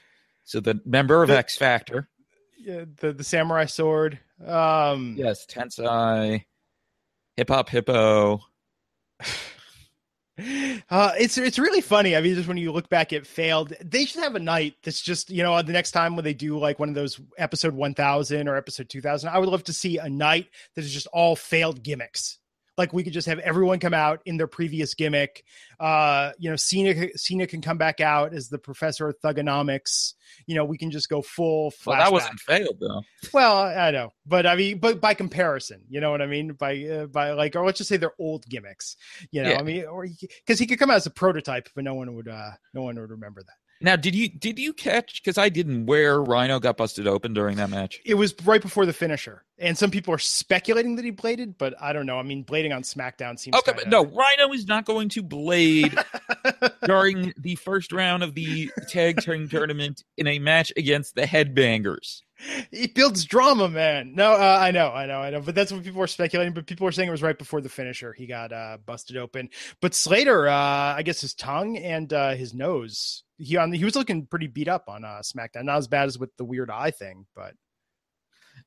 So the member of The- X Factor. Yeah, the the samurai sword. Um, Yes, Tensai, Hip Hop Hippo. Uh, it's it's really funny. I mean, just when you look back at failed, they should have a night that's just you know the next time when they do like one of those episode one thousand or episode two thousand. I would love to see a night that is just all failed gimmicks. Like we could just have everyone come out in their previous gimmick. Uh, you know, Cena Cena can come back out as the professor of thuganomics. You know, we can just go full. Well, that wasn't failed though. Well, I know, but I mean, but by comparison, you know what I mean? By uh, by, like, or let's just say they're old gimmicks. You know, Yeah. I mean, or because he could come out as a prototype, but no one would, uh no one would remember that. Now, did you did you catch? Because I didn't. Where Rhyno got busted open during that match. It was right before the finisher, and some people are speculating that he bladed, but I don't know. I mean, blading on SmackDown seems Okay, kinda... but no, Rhyno is not going to blade (laughs) during the first round of the tag team tournament in a match against the Headbangers. He builds drama, man. No, uh, I know, I know, I know. But that's what people were speculating. But people were saying it was right before the finisher. He got uh, busted open. But Slater, uh, I guess his tongue and uh, his nose. He on he was looking pretty beat up on uh, SmackDown. Not as bad as with the weird eye thing, but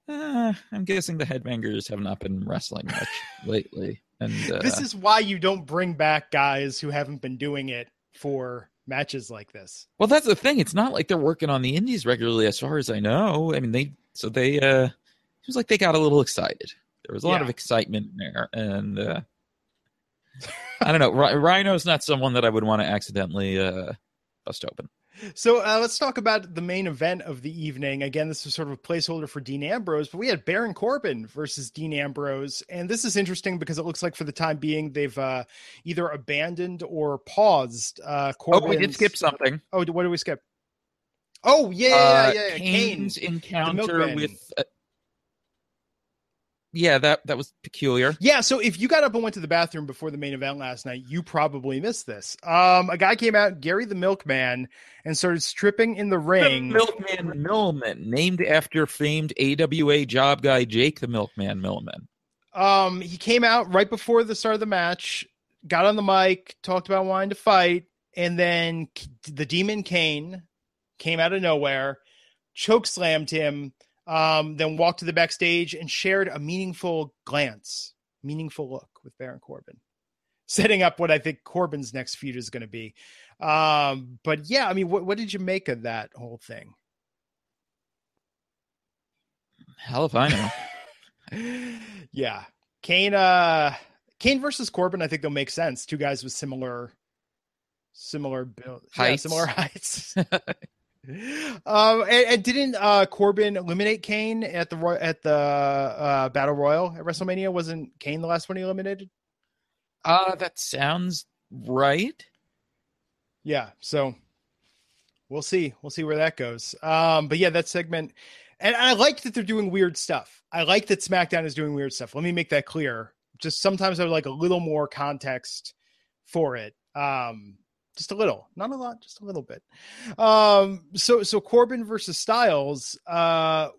Uh, I'm guessing the Headbangers have not been wrestling much (laughs) lately, and uh, this is why you don't bring back guys who haven't been doing it for matches like this. well, that's the thing. It's not like they're working on the Indies regularly, as far as I know. I mean, they so they uh, it was like they got a little excited. There was a lot of excitement there, and uh, I don't know. Rhyno's not someone that I would want to accidentally uh, bust open. So uh, let's talk about the main event of the evening. Again, this was sort of a placeholder for Dean Ambrose, but we had Baron Corbin versus Dean Ambrose, and this is interesting because it looks like for the time being they've uh, either abandoned or paused. Uh, Oh, we did skip something. Oh, what did we skip? Oh yeah, uh, yeah, yeah. Kane's Kane. encounter with. Yeah, that that was peculiar. Yeah, so if you got up and went to the bathroom before the main event last night, you probably missed this. Um, a guy came out, Gary the Milkman, and started stripping in the The ring. Milkman Millman, named after famed AWA job guy Jake the Milkman Millman. Um, he came out right before the start of the match, got on the mic, talked about wanting to fight, and then the Demon Kane came out of nowhere, choke slammed him, um, then walked to the backstage and shared a meaningful glance, meaningful look with Baron Corbin, (laughs) setting up what I think Corbin's next feud is going to be. Um, but yeah, I mean, what, what did you make of that whole thing? Hell if I know. (laughs) yeah, Kane. Uh, Kane versus Corbin. I think they'll make sense. Two guys with similar, similar build, heights. Yeah, similar (laughs) heights. Um, and, and, didn't uh Corbin eliminate Kane at the at the uh, Battle Royal at WrestleMania? Wasn't Kane the last one he eliminated? Uh that sounds right. Yeah, so we'll see. We'll see where that goes. Um, but yeah, that segment, and I like that they're doing weird stuff. I like that SmackDown is doing weird stuff. Let me make that clear. Just sometimes I would like a little more context for it. Um, just a little, not a lot, just a little bit. Um, so so Corbin versus Styles. Uh,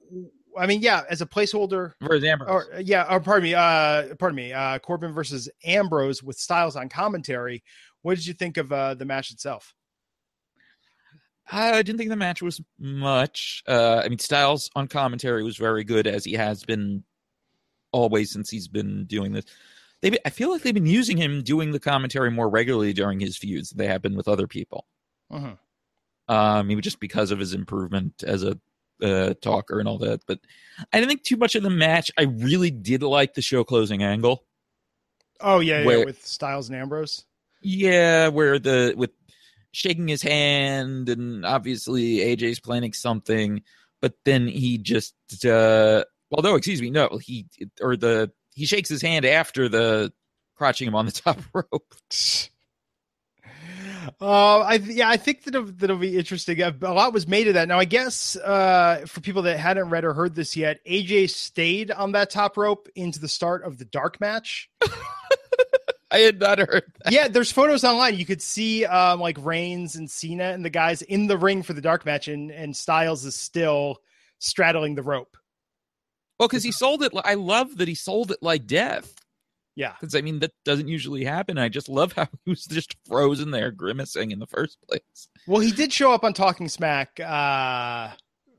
I mean, yeah, as a placeholder versus Ambrose. Or, yeah, or pardon me, uh, pardon me, uh, Corbin versus Ambrose with Styles on commentary. What did you think of uh, the match itself? I didn't think the match was much. Uh, I mean, Styles on commentary was very good as he has been always since he's been doing this they I feel like they've been using him doing the commentary more regularly during his feuds than they have been with other people. Uh-huh. Um, maybe just because of his improvement as a uh, talker and all that. But I didn't think too much of the match. I really did like the show closing angle. Oh yeah, where, yeah, with Styles and Ambrose. Yeah, where the with shaking his hand and obviously AJ's planning something, but then he just uh although excuse me, no, he or the he shakes his hand after the crotching him on the (laughs) top rope. Uh, I yeah, I think that'll, that'll be interesting. A lot was made of that. Now, I guess uh, for people that hadn't read or heard this yet, AJ stayed on that top rope into the start of the dark match. (laughs) I had not heard. That. Yeah, there's photos online. You could see um, like Reigns and Cena and the guys in the ring for the dark match, and and Styles is still straddling the rope. Well, because he sold it. I love that he sold it like death. Yeah. Because, I mean, that doesn't usually happen. I just love how (laughs) he was just frozen there, grimacing in the first place. Well, he did show up on Talking Smack, uh,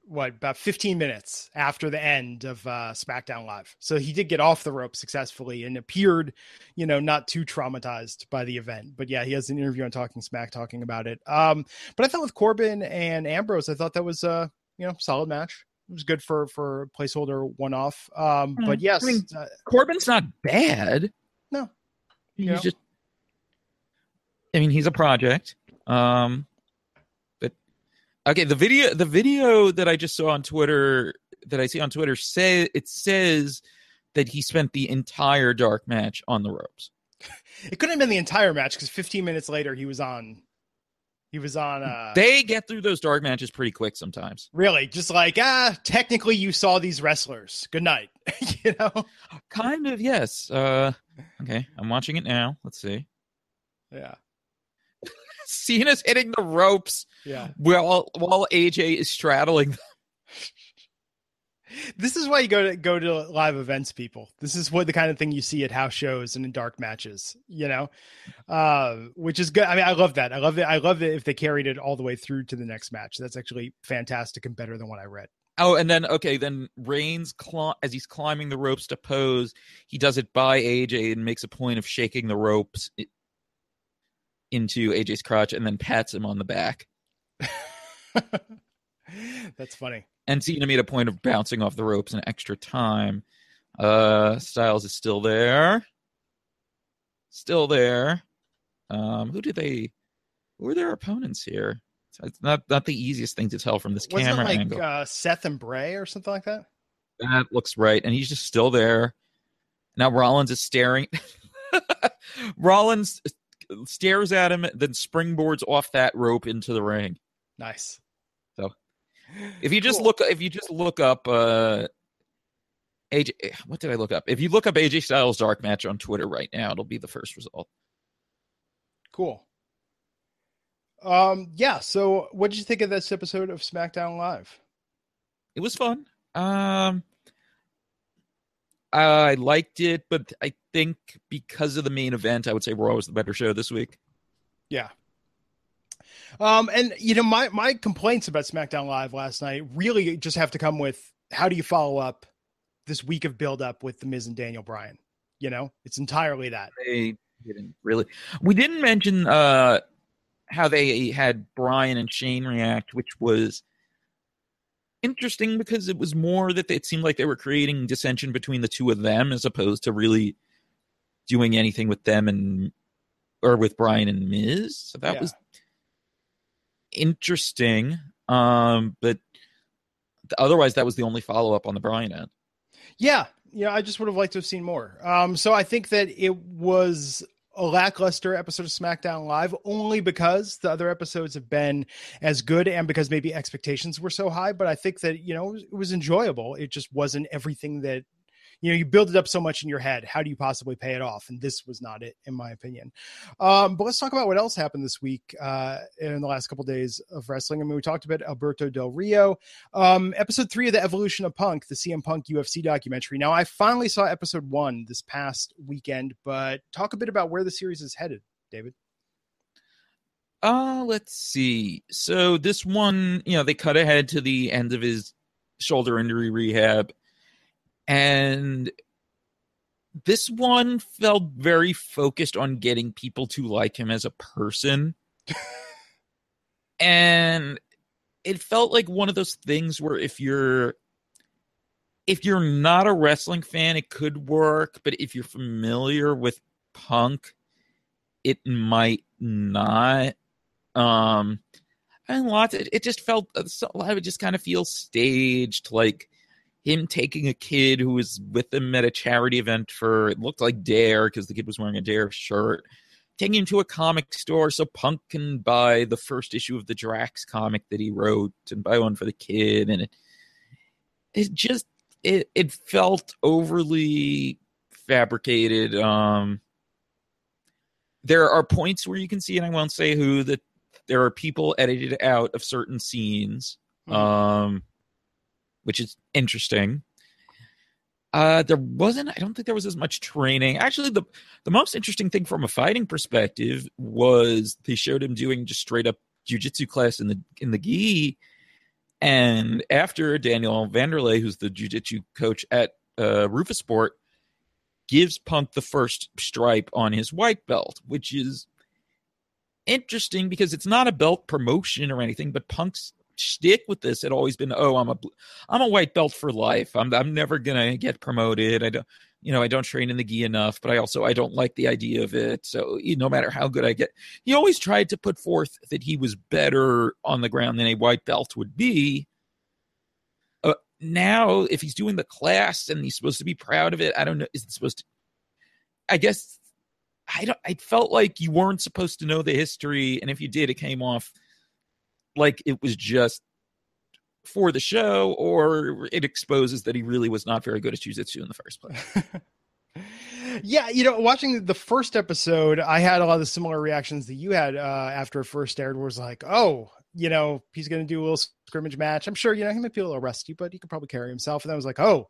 what, about 15 minutes after the end of uh, SmackDown Live. So he did get off the rope successfully and appeared, you know, not too traumatized by the event. But yeah, he has an interview on Talking Smack talking about it. Um, but I thought with Corbin and Ambrose, I thought that was a, you know, solid match it was good for for placeholder one off. Um, mm. but yes, I mean, uh, Corbin's not bad. No, he's know. just. I mean, he's a project. Um, but okay, the video the video that I just saw on Twitter that I see on Twitter say it says that he spent the entire dark match on the ropes. It couldn't have been the entire match because 15 minutes later he was on he was on. Uh, they get through those dark matches pretty quick sometimes. Really, just like ah, technically you saw these wrestlers. Good night. (laughs) you know, kind of yes. Uh, okay, I'm watching it now. Let's see. Yeah. (laughs) Cena's hitting the ropes. Yeah. While while AJ is straddling this is why you go to go to live events people. This is what the kind of thing you see at house shows and in dark matches you know? Uh, which is good. I mean i love that. I love it. I love it if they carried it all the way through to the next match. That's actually fantastic and better than what i read. Oh and then okay then reigns cl- as he's climbing the ropes to pose he does it by aj and makes a point of shaking the ropes into aj's crotch and then pats him on the back (laughs) (laughs) that's funny and Cena made a point of bouncing off the ropes in extra time. Uh, Styles is still there. Still there. Um, who did they? Who were their opponents here? It's not not the easiest thing to tell from this Wasn't camera like, angle. Uh, Seth and Bray or something like that. That looks right, and he's just still there. Now Rollins is staring. (laughs) Rollins stares at him, then springboards off that rope into the ring. Nice. If you just cool. look, if you just look up uh, AJ, what did I look up? If you look up AJ Styles dark match on Twitter right now, it'll be the first result. Cool. Um, yeah. So, what did you think of this episode of SmackDown Live? It was fun. Um, I liked it, but I think because of the main event, I would say Raw was the better show this week. Yeah, um, and you know, my my complaints about SmackDown Live last night really just have to come with how do you follow up this week of build up with the Miz and Daniel Bryan? You know, it's entirely that. They didn't really. We didn't mention uh how they had Bryan and Shane react, which was interesting because it was more that it seemed like they were creating dissension between the two of them as opposed to really doing anything with them and or with Bryan and Miz. So that yeah. was interesting. Um, but otherwise, that was the only follow up on the Bryan end. Yeah, yeah, I just would have liked to have seen more. Um, so I think that it was a lackluster episode of SmackDown Live only because the other episodes have been as good and because maybe expectations were so high. But I think that, you know, it was enjoyable. It just wasn't everything that you know you build it up so much in your head how do you possibly pay it off? And this was not it in my opinion. Um, but let's talk about what else happened this week uh, in the last couple of days of wrestling. I mean we talked about alberto del rio. Um, episode three of the evolution of punk the cm punk ufc documentary. Now i finally saw episode one this past weekend but talk a bit about where the series is headed david. Uh let's see. So this one you know they cut ahead to the end of his shoulder injury rehab and this one felt very focused on getting people to like him as a person. (laughs) and it felt like one of those things where if you're if you're not a wrestling fan it could work but if you're familiar with punk it might not um and lots it, it just felt a lot of it just kind of feels staged like him taking a kid who was with him at a charity event for it looked like Dare because the kid was wearing a Dare shirt, taking him to a comic store so Punk can buy the first issue of the Drax comic that he wrote and buy one for the kid, and it it just it it felt overly fabricated. Um, there are points where you can see, and I won't say who, that there are people edited out of certain scenes. Mm-hmm. Um which is interesting. Uh, there wasn't. I don't think there was as much training. Actually, the the most interesting thing from a fighting perspective was they showed him doing just straight up jujitsu class in the in the gi. And after Daniel Wanderley, who's the jujitsu coach at uh, Roufusport, gives Punk the first stripe on his white belt, which is interesting because it's not a belt promotion or anything, but Punk's shtick with this had always been, oh, I'm a I'm a white belt for life. I'm I'm never gonna get promoted. I don't you know I don't train in the gi enough, but I also I don't like the idea of it. So you, no matter how good I get, he always tried to put forth that he was better on the ground than a white belt would be. Uh, now, if he's doing the class and he's supposed to be proud of it, I don't know. Is it supposed to? I guess I don't. I felt like you weren't supposed to know the history, and if you did, it came off like it was just for the show or it exposes that he really was not very good at jiu-jitsu in the first place. (laughs) yeah, you know, watching the first episode, I had a lot of similar reactions that you had uh, after it first aired. Was like, oh, you know, he's to do a little scrimmage match. I'm sure, you know, he might be a little rusty, but he could probably carry himself. And I was like, oh,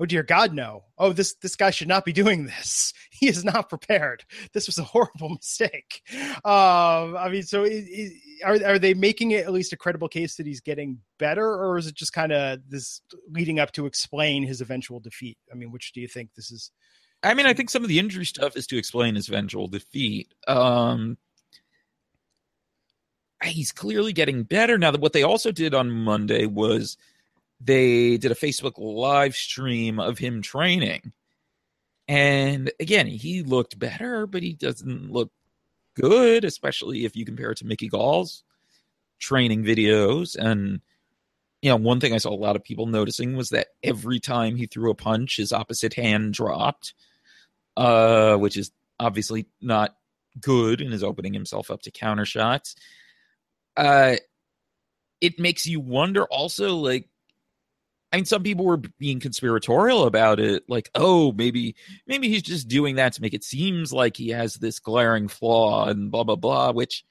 oh dear God, no. Oh, this this guy should not be doing this. (laughs) He is not prepared. This was a horrible (laughs) mistake. Um, I mean, so it, it, are are they making it at least a credible case that he's getting better, or is it just kind of this leading up to explain his eventual defeat? I mean, which do you think this is? I mean, I think some of the injury stuff is to explain his eventual defeat. Um, he's clearly getting better now. That what they also did on Monday was they did a Facebook live stream of him training. And again, he looked better, but he doesn't look good, especially if you compare it to Mickey Gall's training videos. And, you know, one thing I saw a lot of people noticing was that every time he threw a punch, his opposite hand dropped, uh, which is obviously not good and is opening himself up to counter shots. Uh, it makes you wonder also, like, I mean, some people were being conspiratorial about it, like, oh, maybe, maybe he's just doing that to make it seems like he has this glaring flaw and blah blah blah. Which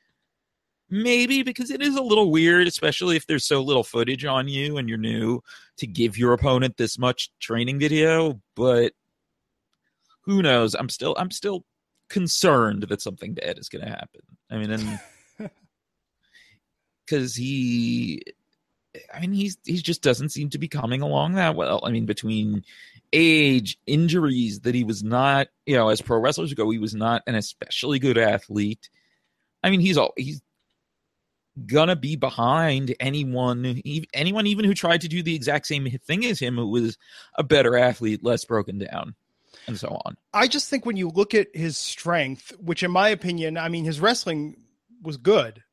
maybe because it is a little weird, especially if there's so little footage on you and you're new to give your opponent this much training video. But who knows? I'm still, I'm still concerned that something bad is going to happen. I mean, and (laughs) because he I mean, he's he just doesn't seem to be coming along that well. I mean, between age, injuries, that he was not, you know, as pro wrestlers go, he was not an especially good athlete. I mean, he's all he's gonna be behind anyone, anyone even who tried to do the exact same thing as him, who was a better athlete, less broken down, and so on. I just think when you look at his strength, which in my opinion, I mean, his wrestling was good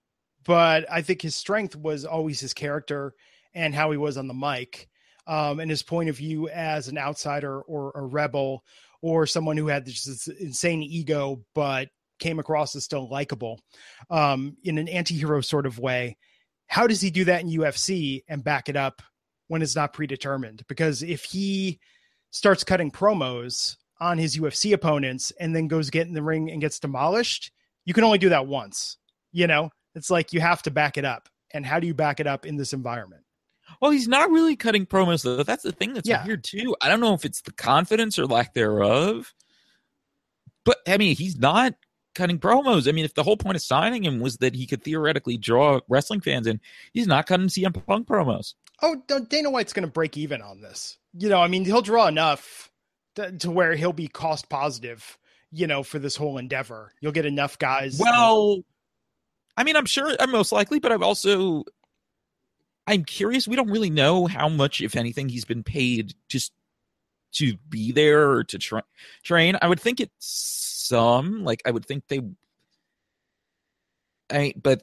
but I think his strength was always his character and how he was on the mic, um, and his point of view as an outsider or a rebel or someone who had this insane ego but came across as still likable um, in an anti-hero sort of way. How does he do that in UFC and back it up when it's not predetermined? Because if he starts cutting promos on his UFC opponents and then goes get in the ring and gets demolished, you can only do that once. You know, it's like you have to back it up. And how do you back it up in this environment? Well, he's not really cutting promos though. That's the thing that's yeah. weird too. I don't know if it's the confidence or lack thereof. But I mean, he's not cutting promos. I mean, if the whole point of signing him was that he could theoretically draw wrestling fans in, he's not cutting CM Punk promos. Oh, Dana White's going to break even on this. You know, I mean, he'll draw enough to, to, where he'll be cost positive. You know, for this whole endeavor, you'll get enough guys. Well, I mean, I'm sure I'm most likely, but I'm also I'm curious. We don't really know how much, if anything, he's been paid just to be there or to tra- train. I would think it's some. Like I would think they. I but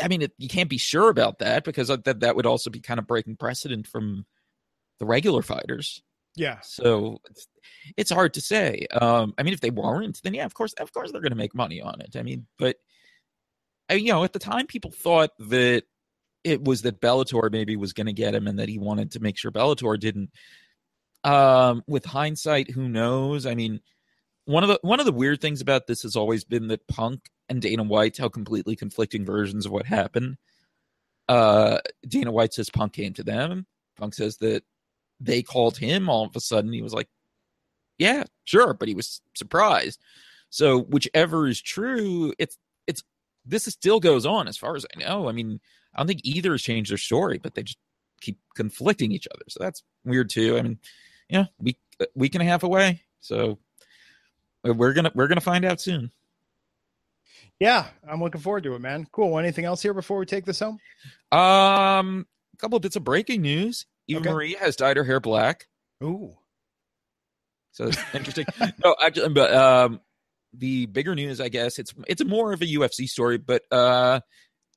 I mean, it, you can't be sure about that because that that would also be kind of breaking precedent from the regular fighters. Yeah. So it's, it's hard to say. Um, I mean, if they weren't, then yeah, of course, of course, they're going to make money on it. I mean, but you know, at the time, people thought that it was that Bellator maybe was going to get him and that he wanted to make sure Bellator didn't. Um, with hindsight, who knows? I mean, one of the one of the weird things about this has always been that Punk and Dana White tell completely conflicting versions of what happened. Uh, Dana White says Punk came to them. Punk says that they called him. All of a sudden, he was like, "Yeah, sure," but he was surprised. So, whichever is true, it's this still goes on as far as I know. I mean, I don't think either has changed their story, but they just keep conflicting each other. So that's weird too. I mean, yeah, week week and a half away. So we're gonna we're gonna find out soon. Yeah, I'm looking forward to it, man. Cool. Anything else here before we take this home? Um, a couple of bits of breaking news. Eva okay. Marie has dyed her hair black. Ooh. So interesting. (laughs) no, actually, but um, the bigger news, I guess, it's it's more of a UFC story, but uh,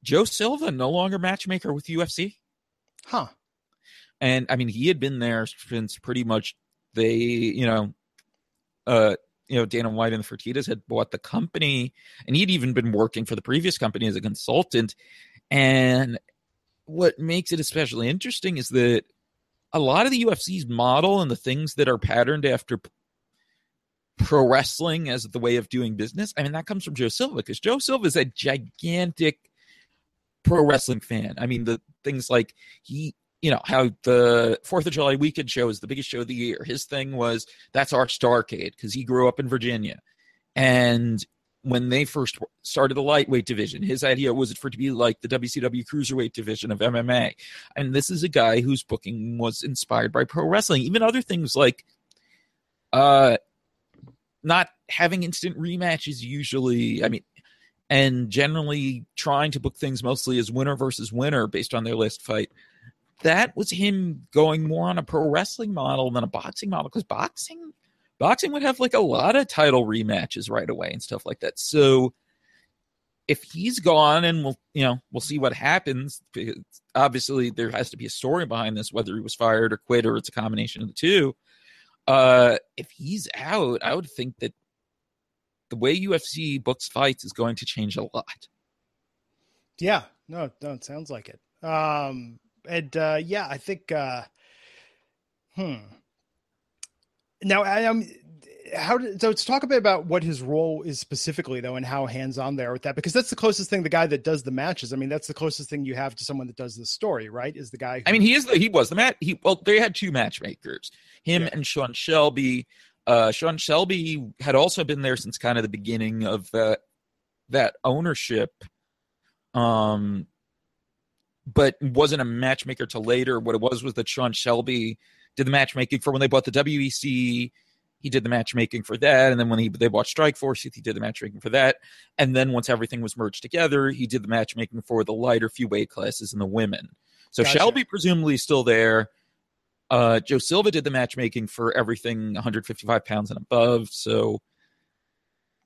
Joe Silva no longer matchmaker with UFC. Huh. And I mean, he had been there since pretty much they, you know, uh, you know, Dana White and the Fertitas had bought the company, and he'd even been working for the previous company as a consultant. And what makes it especially interesting is that a lot of the UFC's model and the things that are patterned after pro wrestling as the way of doing business. I mean, that comes from Joe Silva because Joe Silva is a gigantic pro wrestling fan. I mean, the things like he, you know, how the Fourth of July weekend show is the biggest show of the year. His thing was that's our Starcade because he grew up in Virginia. And when they first started the lightweight division, his idea was for it to be like the WCW cruiserweight division of MMA. And this is a guy whose booking was inspired by pro wrestling. Even other things like uh not having instant rematches usually. I mean, and generally trying to book things mostly as winner versus winner based on their last fight. That was him going more on a pro wrestling model than a boxing model because boxing boxing would have like a lot of title rematches right away and stuff like that. So if he's gone and we'll you know we'll see what happens obviously there has to be a story behind this whether he was fired or quit or it's a combination of the two uh, if he's out, I would think that the way UFC books fights is going to change a lot. Yeah, no, no, it sounds like it. Um, and uh, yeah, I think. Uh, hmm. Now, I, am how did, so let's talk a bit about what his role is specifically though and how hands on there with that because that's the closest thing the guy that does the matches i mean that's the closest thing you have to someone that does the story right is the guy who, i mean he is the he was the match he well they had two matchmakers him yeah. and sean shelby uh sean shelby had also been there since kind of the beginning of that that ownership um but wasn't a matchmaker till later. What it was was that Sean Shelby did the matchmaking for when they bought the WEC. He did the matchmaking for that, and then when he they bought Strikeforce, he did the matchmaking for that, and then once everything was merged together, he did the matchmaking for the lighter few weight classes and the women. So Gotcha. Shelby presumably still there. Uh, Joe Silva did the matchmaking for everything 155 pounds and above. So,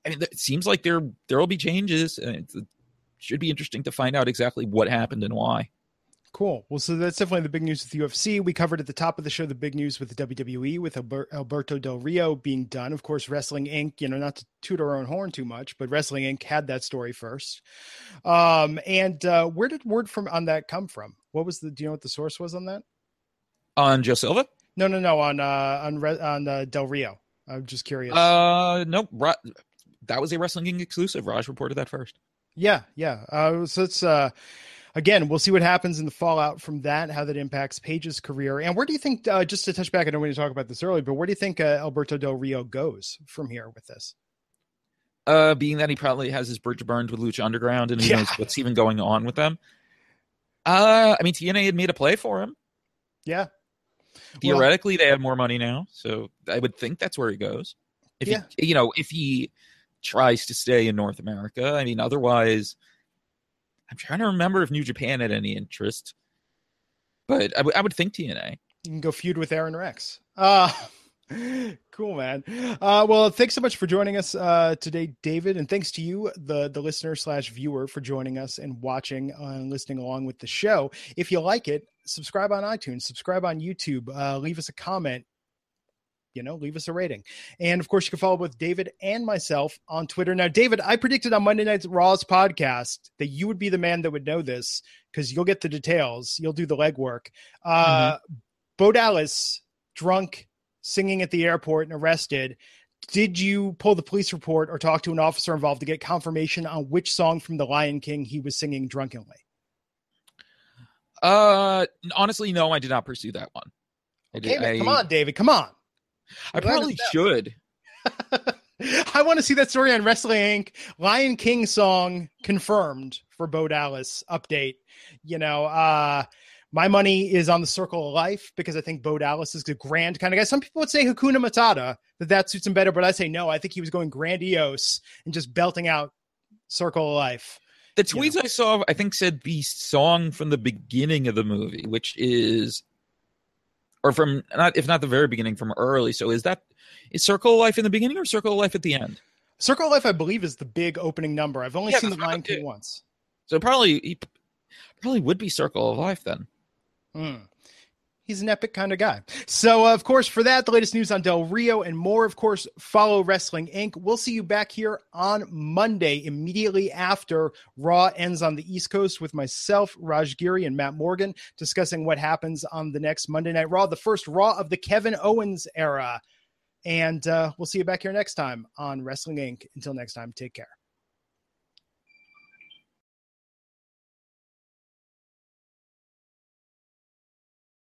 I mean, it seems like there there will be changes, and it should be interesting to find out exactly what happened and why. Cool. Well, so that's definitely the big news with UFC. We covered at the top of the show the big news with the WWE with Alberto Del Rio being done. Of course, Wrestling Inc., you know, not to toot our own horn too much, but Wrestling Inc. had that story first. Um, and uh, where did word from on that come from? What was the, do you know what the source was on that? On Joe Silva? No, no, no, on, uh, on, on uh, Del Rio. I'm just curious. Uh, nope. Ra- that was a Wrestling Inc. exclusive. Raj reported that first. Yeah, yeah. Uh, so it's uh, again, we'll see what happens in the fallout from that, how that impacts Paige's career, and where do you think? Uh, just to touch back, I know we didn't talk about this earlier, but where do you think uh, Alberto Del Rio goes from here with this? Uh, being that he probably has his bridge burned with Lucha Underground, and who Yeah. knows what's even going on with them. Uh, I mean, TNA had made a play for him. Yeah, Theoretically, they have more money now, so I would think that's where he goes. If Yeah. he, you know, if he tries to stay in North America, I mean, otherwise, I'm trying to remember if New Japan had any interest, but I, w- I would think TNA. you can go feud with Aron Rex. Uh, (laughs) cool, man. Uh, well, thanks so much for joining us uh, today, David, and thanks to you, the the listener slash viewer, for joining us and watching and listening along with the show. If you like it, subscribe on iTunes, subscribe on YouTube, uh, leave us a comment. You know, leave us a rating. And of course, you can follow both David and myself on Twitter. Now, David, I predicted on Monday Night's Raw's podcast that you would be the man that would know this because you'll get the details, you'll do the legwork. Uh, Bo Dallas drunk, singing at the airport and arrested. Did you pull the police report or talk to an officer involved to get confirmation on which song from The Lion King he was singing drunkenly? Uh, honestly, no, I did not pursue that one. Okay, did- man, come on, David, come on. I Glad probably should. (laughs) I want to see that story on Wrestling Inc. Lion King song confirmed for Bo Dallas update. You know, uh, my money is on the Circle of Life because I think Bo Dallas is a grand kind of guy. Some people would say Hakuna Matata that that suits him better, but I say no. I think he was going grandiose and just belting out Circle of Life. The you tweets I saw, I think, said the song from the beginning of the movie, which is, or from not if not the very beginning, from early. So is that is Circle of Life in the beginning or Circle of Life at the end? Circle of Life, I believe, is the big opening number. I've only Yeah, seen the that's what I Lion King once. So probably he probably would be Circle of Life then. Hmm. He's an epic kind of guy. So, uh, of course, for that, the latest news on Del Rio and more, of course, follow Wrestling Inc. We'll see you back here on Monday, immediately after Raw ends on the East Coast with myself, Raj Giri, and Matt Morgan discussing what happens on the next Monday Night Raw, the first Raw of the Kevin Owens era. And uh, we'll see you back here next time on Wrestling Inc. Until next time, take care.